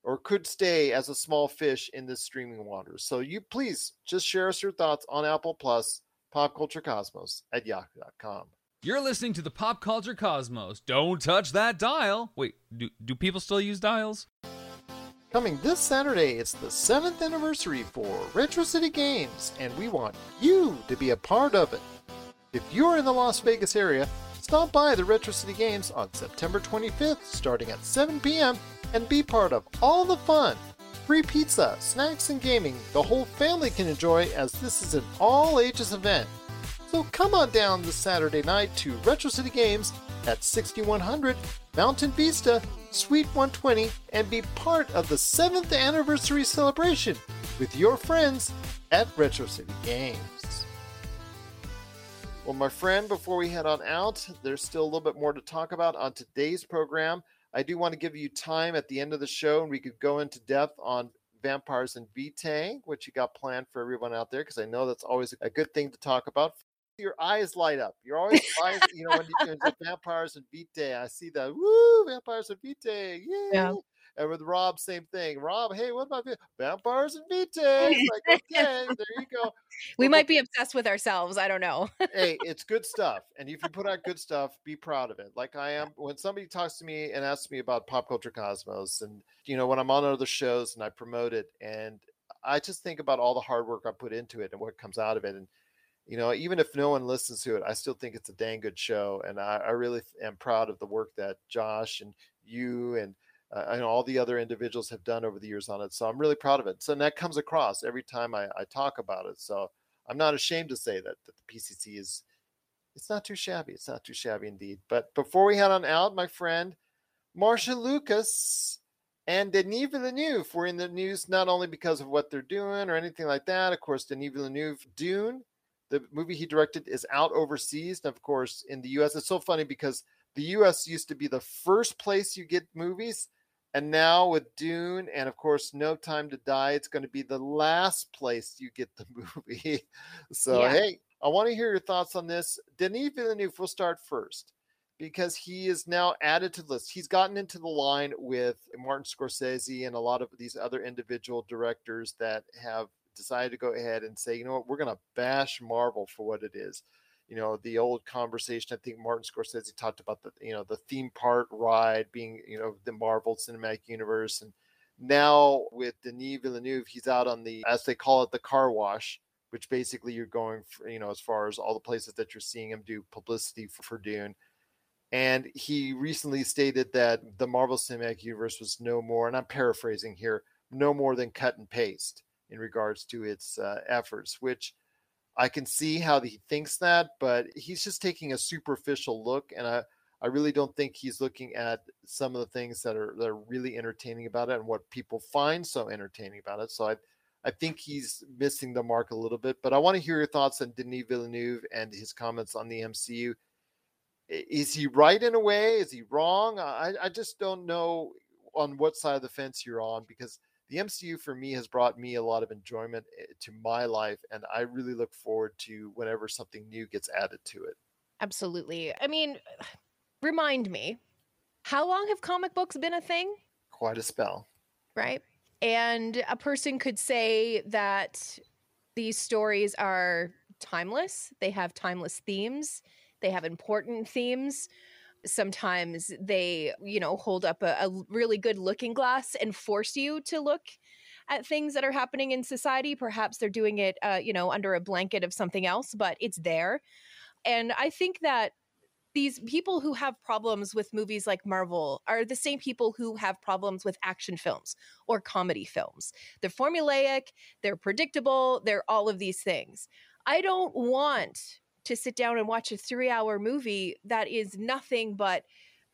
or could stay as a small fish in this streaming waters. So you please just share us your thoughts on Apple Plus, Pop Culture Cosmos at yahoo.com. You're listening to the Pop Culture Cosmos. Don't touch that dial. Wait, do, do people still use dials? Coming this Saturday, it's the seventh anniversary for Retro City Games, and we want you to be a part of it. If you're in the Las Vegas area, stop by the Retro City Games on September 25th, starting at 7 p.m., and be part of all the fun. Free pizza, snacks, and gaming the whole family can enjoy as this is an all ages event. So come on down this Saturday night to Retro City Games at 6100 Mountain Vista, Suite 120, and be part of the 7th anniversary celebration with your friends at Retro City Games. Well, my friend, before we head on out, there's still a little bit more to talk about on today's program. I do want to give you time at the end of the show, and we could go into depth on vampires and Vitae, which you got planned for everyone out there, because I know that's always a good thing to talk about. Your eyes light up. You're always, eyes, you know, when you vampires and Vitae, I see the woo, vampires and Vitae, yeah. And with Rob, same thing. Rob, hey, what about vampires and? It's like, okay, there you go. We But might be obsessed with ourselves. I don't know. hey, it's good stuff. And if you put out good stuff, be proud of it. Like I am when somebody talks to me and asks me about pop culture cosmos and you know, when I'm on other shows and I promote it and I just think about all the hard work I put into it and what comes out of it. And you know, even if no one listens to it, I still think it's a dang good show. And I, I really am proud of the work that Josh and you and uh, and all the other individuals have done over the years on it. So I'm really proud of it. So and that comes across every time I, I talk about it. So I'm not ashamed to say that, that the PCC is it's not too shabby. It's not too shabby indeed. But before we head on out, my friend, Marcia Lucas and Denis Villeneuve were in the news not only because of what they're doing or anything like that. Of course, Denis Villeneuve, Dune, the movie he directed, is out overseas. And of course, in the US, it's so funny because the US used to be the first place you get movies. And now with Dune and of course No Time to Die, it's going to be the last place you get the movie. so Yeah. hey, I want to hear your thoughts on this. Denis Villeneuve, we'll start first because he is now added to the list. He's gotten into the line with Martin Scorsese and a lot of these other individual directors that have decided to go ahead and say, you know what, we're going to bash Marvel for what it is. You know, the old conversation, I think Martin Scorsese talked about the, you know, the theme park ride being, you know, the Marvel Cinematic Universe. And now with Denis Villeneuve, he's out on the, as they call it, the car wash, which basically you're going, for, you know, as far as all the places that you're seeing him do publicity for, for Dune and he recently stated that the Marvel Cinematic Universe was no more, and I'm paraphrasing here, no more than cut and paste in regards to its uh, efforts, which I can see how he thinks that, but he's just taking a superficial look, and I, I really don't think he's looking at some of the things that are that are really entertaining about it and what people find so entertaining about it. So I, I think he's missing the mark a little bit. But I want to hear your thoughts on Denis Villeneuve and his comments on the MCU is he right in a way? Is he wrong? I, I just don't know on what side of the fence you're on because the MCU for me has brought me a lot of enjoyment eh, to my life, and I really look forward to whenever something new gets added to it. Absolutely. I mean, remind me, how long have comic books been a thing? Quite a spell. right? And a person could say that these stories are timeless, they have timeless themes, they have important themes. Sometimes they, you know, hold up a, a really good looking glass and force you to look at things that are happening in society. Perhaps they're doing it, uh, you know, under a blanket of something else, but it's there. And I think that these people who have problems with movies like Marvel are the same people who have problems with action films or comedy films. They're formulaic, they're predictable, they're all of these things. I don't want to sit down and watch a three hour movie that is nothing but.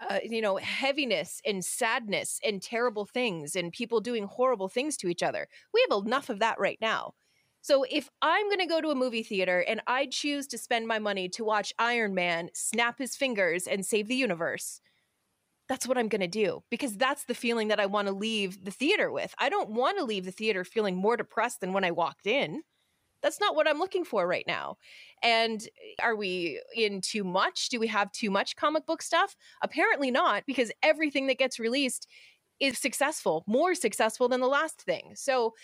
Uh, you know, heaviness and sadness and terrible things and people doing horrible things to each other. We have enough of that right now. So if I'm going to go to a movie theater and I choose to spend my money to watch Iron Man snap his fingers and save the universe, that's what I'm going to do because that's the feeling that I want to leave the theater with. I don't want to leave the theater feeling more depressed than when I walked in. That's not what I'm looking for right now. And eh, are we in too much? Do we have too much comic book stuff? Apparently not, because everything that gets released is successful, more successful than the last thing. So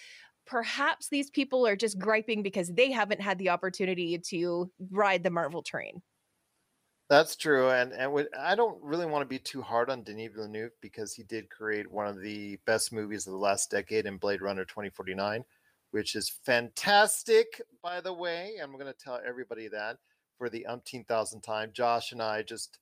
perhaps these people are just griping because they haven't had the opportunity to ride the Marvel train. That's true, and and I don't really want to be too hard on Denis Villeneuve because he did create one of the best movies of the last decade in Blade Runner 2049, which is fantastic, by the way. And I'm going to tell everybody that for the umpteen thousand time. Josh and I just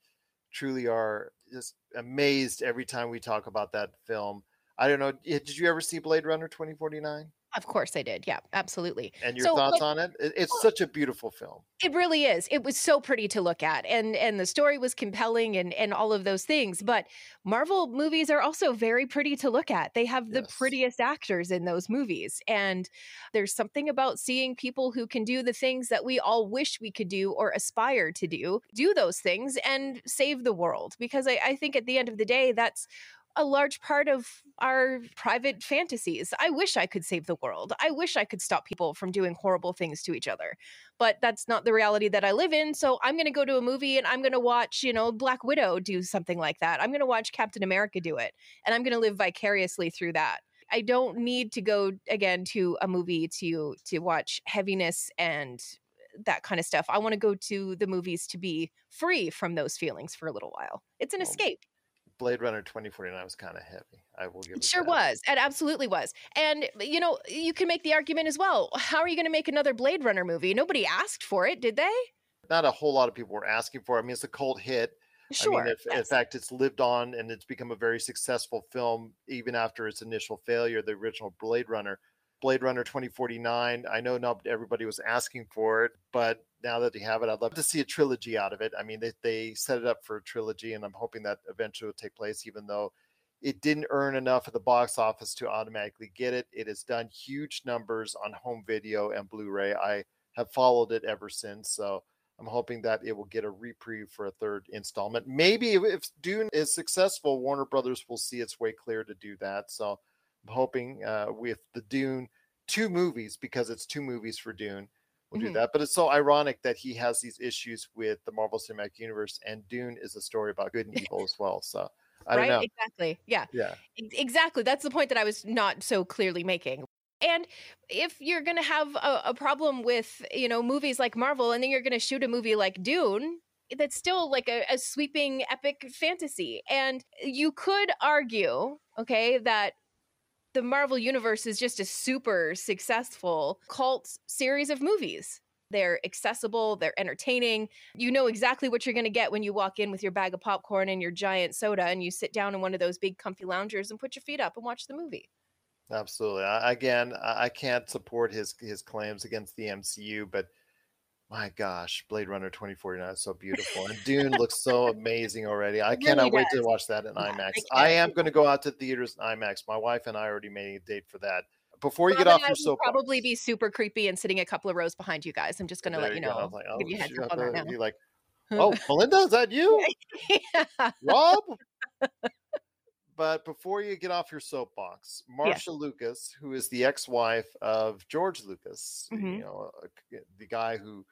truly are just amazed every time we talk about that film. I don't know. Eh, did you ever see Blade Runner 2049? Of course I did. Yeah, absolutely. And your So, thoughts like, on it? It- It's oh. such a beautiful film. It really is. It was so pretty to look at and and the story was compelling and and all of those things, but Marvel movies are also very pretty to look at. They have the prettiest actors in those movies and there's something about seeing people who can do the things that we all wish we could do or aspire to do, do those things and save the world because I, I think at the end of the day that's a large part of our private fantasies. I wish I could save the world. I wish I could stop people from doing horrible things to each other. But that's not the reality that I live in. So I'm going to go to a movie and I'm going to watch, you know, Black Widow do something like that. I'm going to watch Captain America do it. And I'm going to live vicariously through that. I don't need to go again to a movie to to watch heaviness and that kind of stuff. I want to go to the movies to be free from those feelings for a little while. It's an escape. Blade Runner 2049 was kind of heavy. I will give It it sure that. was. It absolutely was. And, you know, you can make the argument as well. How are you going to make another Blade Runner movie? Nobody asked for it, did they? Not a whole lot of people were asking for. it. I mean, it's a cult hit. I Sure, mean, if, in fact, it's lived on and it's become a very successful film, even after its initial failure, the original Blade Runner. Blade Runner 2049. I know not everybody was asking for it, but now that they have it, I'd love to see a trilogy out of it. I mean, they, they set it up for a trilogy, and I'm hoping that eventually will take place, even though it didn't earn enough at the box office to automatically get it. It has done huge numbers on home video and Blu ray. I have followed it ever since. So I'm hoping that it will get a reprieve for a third installment. Maybe if, Dune is successful, Warner Brothers will see its way clear to do that. So I'm hoping uh, with the Dune two movies, because it's two movies for Dune, we'll Mhm. do that. But it's so ironic that he has these issues with the Marvel Cinematic Universe, and Dune is a story about good and evil as well. So I right? don't know. Exactly. Yeah. Yeah. Exactly. That's the point that I was not so clearly making. And if you're going to have a, a problem with, you know, movies like Marvel and then you're going to shoot a movie like Dune, that's still like a, a sweeping epic fantasy. And you could argue, okay, that the Marvel universe is just a super successful cult series of movies. They're accessible, they're entertaining. You know exactly what you're going to get when you walk in with your bag of popcorn and your giant soda and you sit down in one of those big comfy loungers and put your feet up and watch the movie. Absolutely. I, again, I can't support his his claims against the MCU, but my gosh, Blade Runner 2049 is so beautiful, and Dune looks so amazing already. I really cannot wait to watch that in Yeah, IMAX. I I, am going to go out to theaters in IMAX. My wife and I already made a date for that. Before you get off your soapbox, probably be super creepy and sitting a couple of rows behind you guys. I'm just going to let you go. Know. give oh, you heads shoot, up on that now. You're like, oh, Melinda, is that you, Rob? But before you get off your soapbox, Marcia Lucas, who is the ex-wife of George Lucas, Mhm. you know, uh, the guy who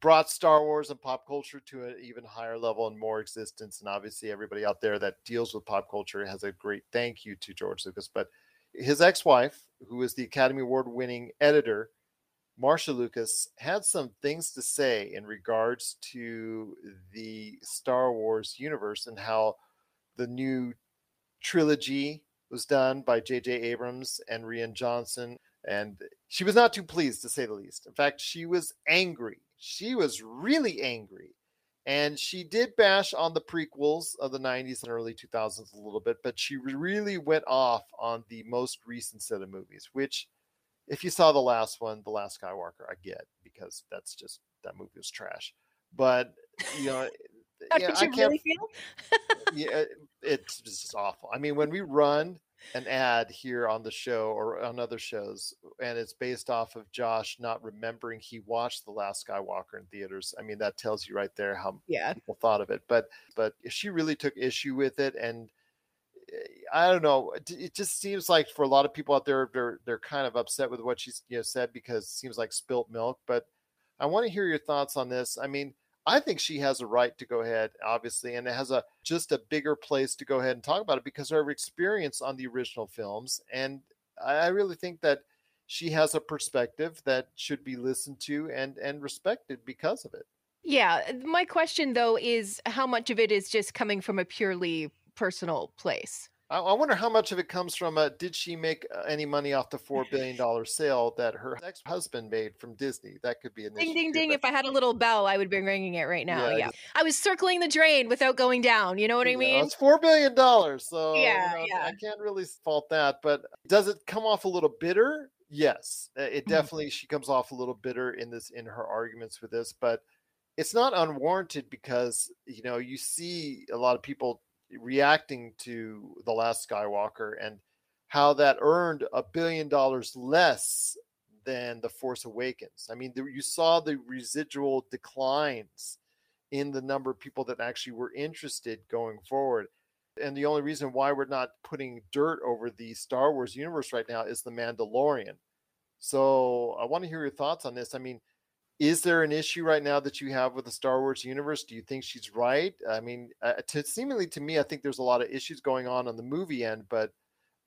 brought Star Wars and pop culture to an even higher level and more existence, and obviously everybody out there that deals with pop culture has a great thank you to George Lucas. But his ex-wife, who is the Academy Award-winning editor, Marcia Lucas, had some things to say in regards to the Star Wars universe and how the new trilogy was done by J.J. Abrams and Rian Johnson. And she was not too pleased, to say the least. In fact, she was angry. She was really angry. And she did bash on the prequels of the 90s and early 2000s a little bit, but she really went off on the most recent set of movies, which, if you saw the last one, The Last Skywalker, I get because that's just, that movie was trash. But, you know, How yeah, did I you can't really feel? yeah, it's just awful. I mean, when we run an ad here on the show or on other shows, and it's based off of Josh not remembering he watched The Last Skywalker in theaters, I mean, that tells you right there how Yeah. people thought of it. But but she really took issue with it, and eh, I don't know. It it just seems like for a lot of people out there, they're they're kind of upset with what she's you know said because it seems like spilt milk. But I want to hear your thoughts on this. I mean, I think she has a right to go ahead, obviously, and it has a just a bigger place to go ahead and talk about it because of her experience on the original films. And I really think that she has a perspective that should be listened to and and respected because of it. Yeah, my question though is how much of it is just coming from a purely personal place? I, I wonder how much of it comes from uh, did she make uh, any money off the four billion dollar sale that her ex husband made from Disney? That could be an Ding ding ding! If I had a little bell, I would be ringing it right now. Yeah, Yeah. I was circling the drain without going down. You know what I Yeah, mean? it's four billion dollars, so you Yeah, know, yeah. I can't really fault that. But does it come off a little bitter? Yes, Uh, it Mhm. definitely. She comes off a little bitter in this in her arguments with this, but it's not unwarranted because you know you see a lot of people reacting to the last Skywalker and how that earned a billion dollars less than the Force Awakens. I mean, there, you saw the residual declines in the number of people that actually were interested going forward. And the only reason why we're not putting dirt over the Star Wars universe right now is the Mandalorian. So I want to hear your thoughts on this. I mean, is there an issue right now that you have with the Star Wars universe? Do you think she's right? I mean, uh, to, seemingly to me, I think there's a lot of issues going on on the movie end, but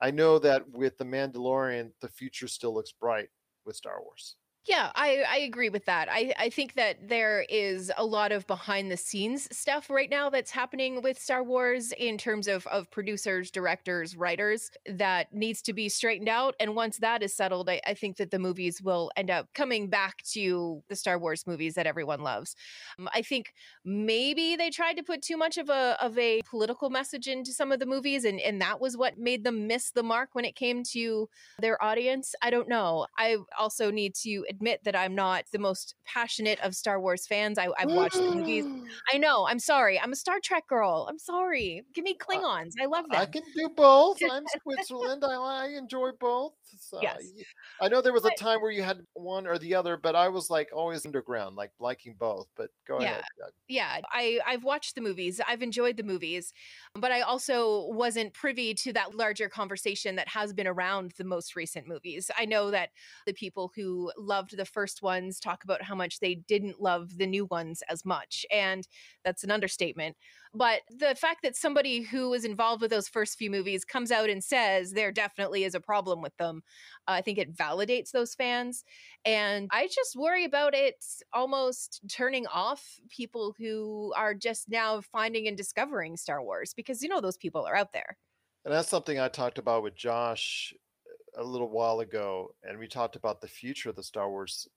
I know that with the Mandalorian, the future still looks bright with Star Wars. Yeah, I, I agree with that. I, I think that there is a lot of behind the scenes stuff right now that's happening with Star Wars in terms of, of producers, directors, writers that needs to be straightened out. And once that is settled, I, I think that the movies will end up coming back to the Star Wars movies that everyone loves. Um, I think maybe they tried to put too much of a of a political message into some of the movies, and, and that was what made them miss the mark when it came to their audience. I don't know. I also need to admit that I'm not the most passionate of Star Wars fans. I, I've watched the movies. I know. I'm sorry. I'm a Star Trek girl. I'm sorry. Give me uh, Klingons. I love that. I can do both. I'm Switzerland. I, I enjoy both. So, Yes. I know there was a time where you had one or the other, but I was like always underground, like liking both. But go Yeah. ahead. Doug. yeah i i've watched the movies i've enjoyed the movies but i also wasn't privy to that larger conversation that has been around the most recent movies i know that the people who loved the first ones talk about how much they didn't love the new ones as much and that's an understatement but the fact that somebody who was involved with those first few movies comes out and says there definitely is a problem with them uh, i think it validates those fans and I just worry about it almost turning off people who are just now finding and discovering Star Wars because you know those people are out there. And that's something I talked about with Josh a little while ago. And we talked about the future of the Star Wars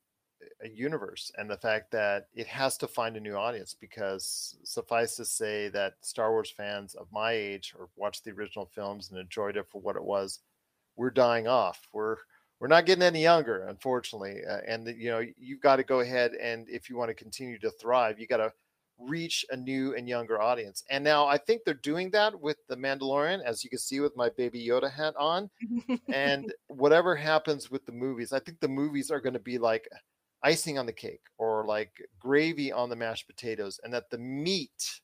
uh, universe and the fact that it has to find a new audience because suffice to say that Star Wars fans of my age or watched the original films and enjoyed it for what it was, we're dying off. We're we're not getting any younger, unfortunately. Uh, and you know, you've got to go ahead and if you want to continue to thrive, you got to reach a new and younger audience. And now I think they're doing that with the Mandalorian, as you can see with my baby Yoda hat on. and whatever happens with the movies, I think the movies are going to be like icing on the cake or like gravy on the mashed potatoes, and that the meat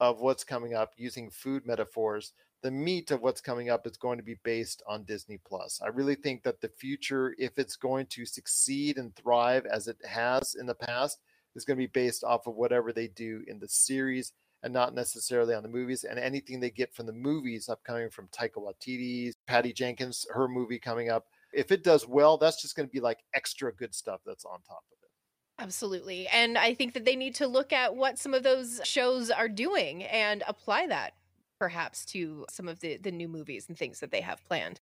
of what's coming up, using food metaphors, the meat of what's coming up is going to be based on Disney Plus. I really think that the future, if it's going to succeed and thrive as it has in the past, is going to be based off of whatever they do in the series and not necessarily on the movies. And anything they get from the movies upcoming from Taika Waititi, Patty Jenkins, her movie coming up, if it does well, that's just going to be like extra good stuff that's on top of it. Absolutely. And I think that they need to look at what some of those shows are doing and apply that perhaps to some of the, the new movies and things that they have planned.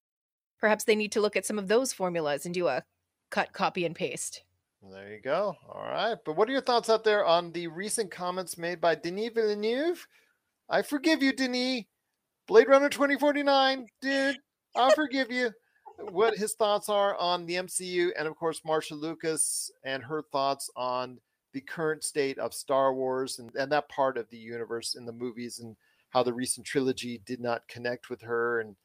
Perhaps they need to look at some of those formulas and do a cut, copy, and paste. There you go. All right. But what are your thoughts out there on the recent comments made by Denis Villeneuve? I forgive you, Denis. Blade Runner 2049, dude. I'll forgive you. What his thoughts are on the MCU, and of course, Marcia Lucas and her thoughts on the current state of Star Wars and, and that part of the universe in the movies and how the recent trilogy did not connect with her. And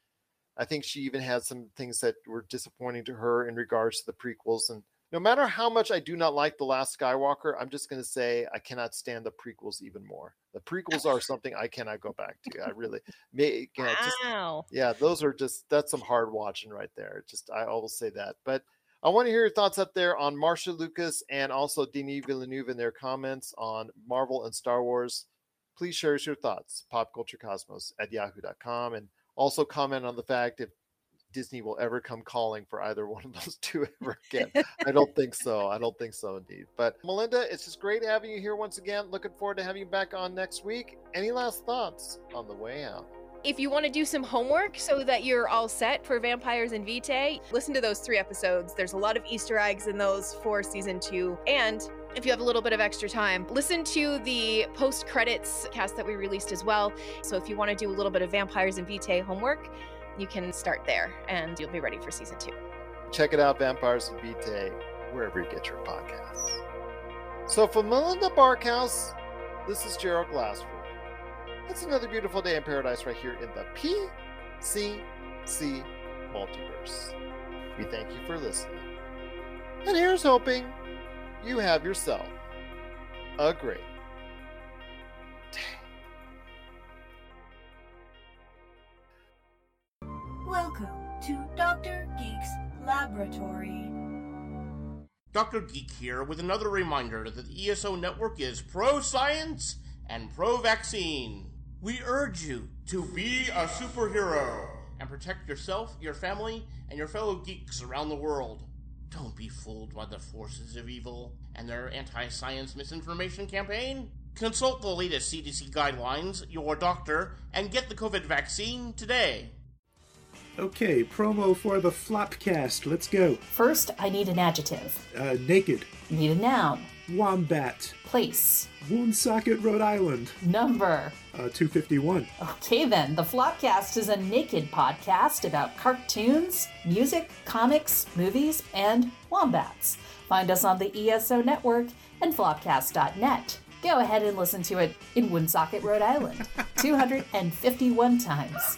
I think she even had some things that were disappointing to her in regards to the prequels. And no matter how much I do not like The Last Skywalker, I'm just going to say I cannot stand the prequels even more. The prequels are something I cannot go back to. I really, may, you know, just, yeah, those are just, that's some hard watching right there. Just, I always say that. But I want to hear your thoughts up there on Marcia Lucas and also Denis Villeneuve in their comments on Marvel and Star Wars. Please share us your thoughts, popculturecosmos at yahoo.com, and also comment on the fact if Disney will ever come calling for either one of those two ever again. I don't think so. I don't think so, indeed. But Melinda, it's just great having you here once again. Looking forward to having you back on next week. Any last thoughts on the way out? If you want to do some homework so that you're all set for Vampires and Vitae, listen to those three episodes. There's a lot of Easter eggs in those for season two. And if you have a little bit of extra time, listen to the post credits cast that we released as well. So if you want to do a little bit of Vampires and Vitae homework, you can start there and you'll be ready for season two. Check it out, Vampires and Vitae, wherever you get your podcasts. So for Melinda Barkhouse, this is Gerald Glassford. It's another beautiful day in paradise right here in the PCC multiverse. We thank you for listening. And here's hoping you have yourself a great Welcome to Dr. Geek's Laboratory. Dr. Geek here with another reminder that the ESO network is pro science and pro vaccine. We urge you to be a superhero and protect yourself, your family, and your fellow geeks around the world. Don't be fooled by the forces of evil and their anti science misinformation campaign. Consult the latest CDC guidelines, your doctor, and get the COVID vaccine today. Okay, promo for the Flopcast. Let's go. First, I need an adjective. Uh, naked. Need a noun. Wombat. Place. Woonsocket, Rhode Island. Number. Uh, 251. Okay, then. The Flopcast is a naked podcast about cartoons, music, comics, movies, and wombats. Find us on the ESO network and flopcast.net. Go ahead and listen to it in Woonsocket, Rhode Island, 251 times.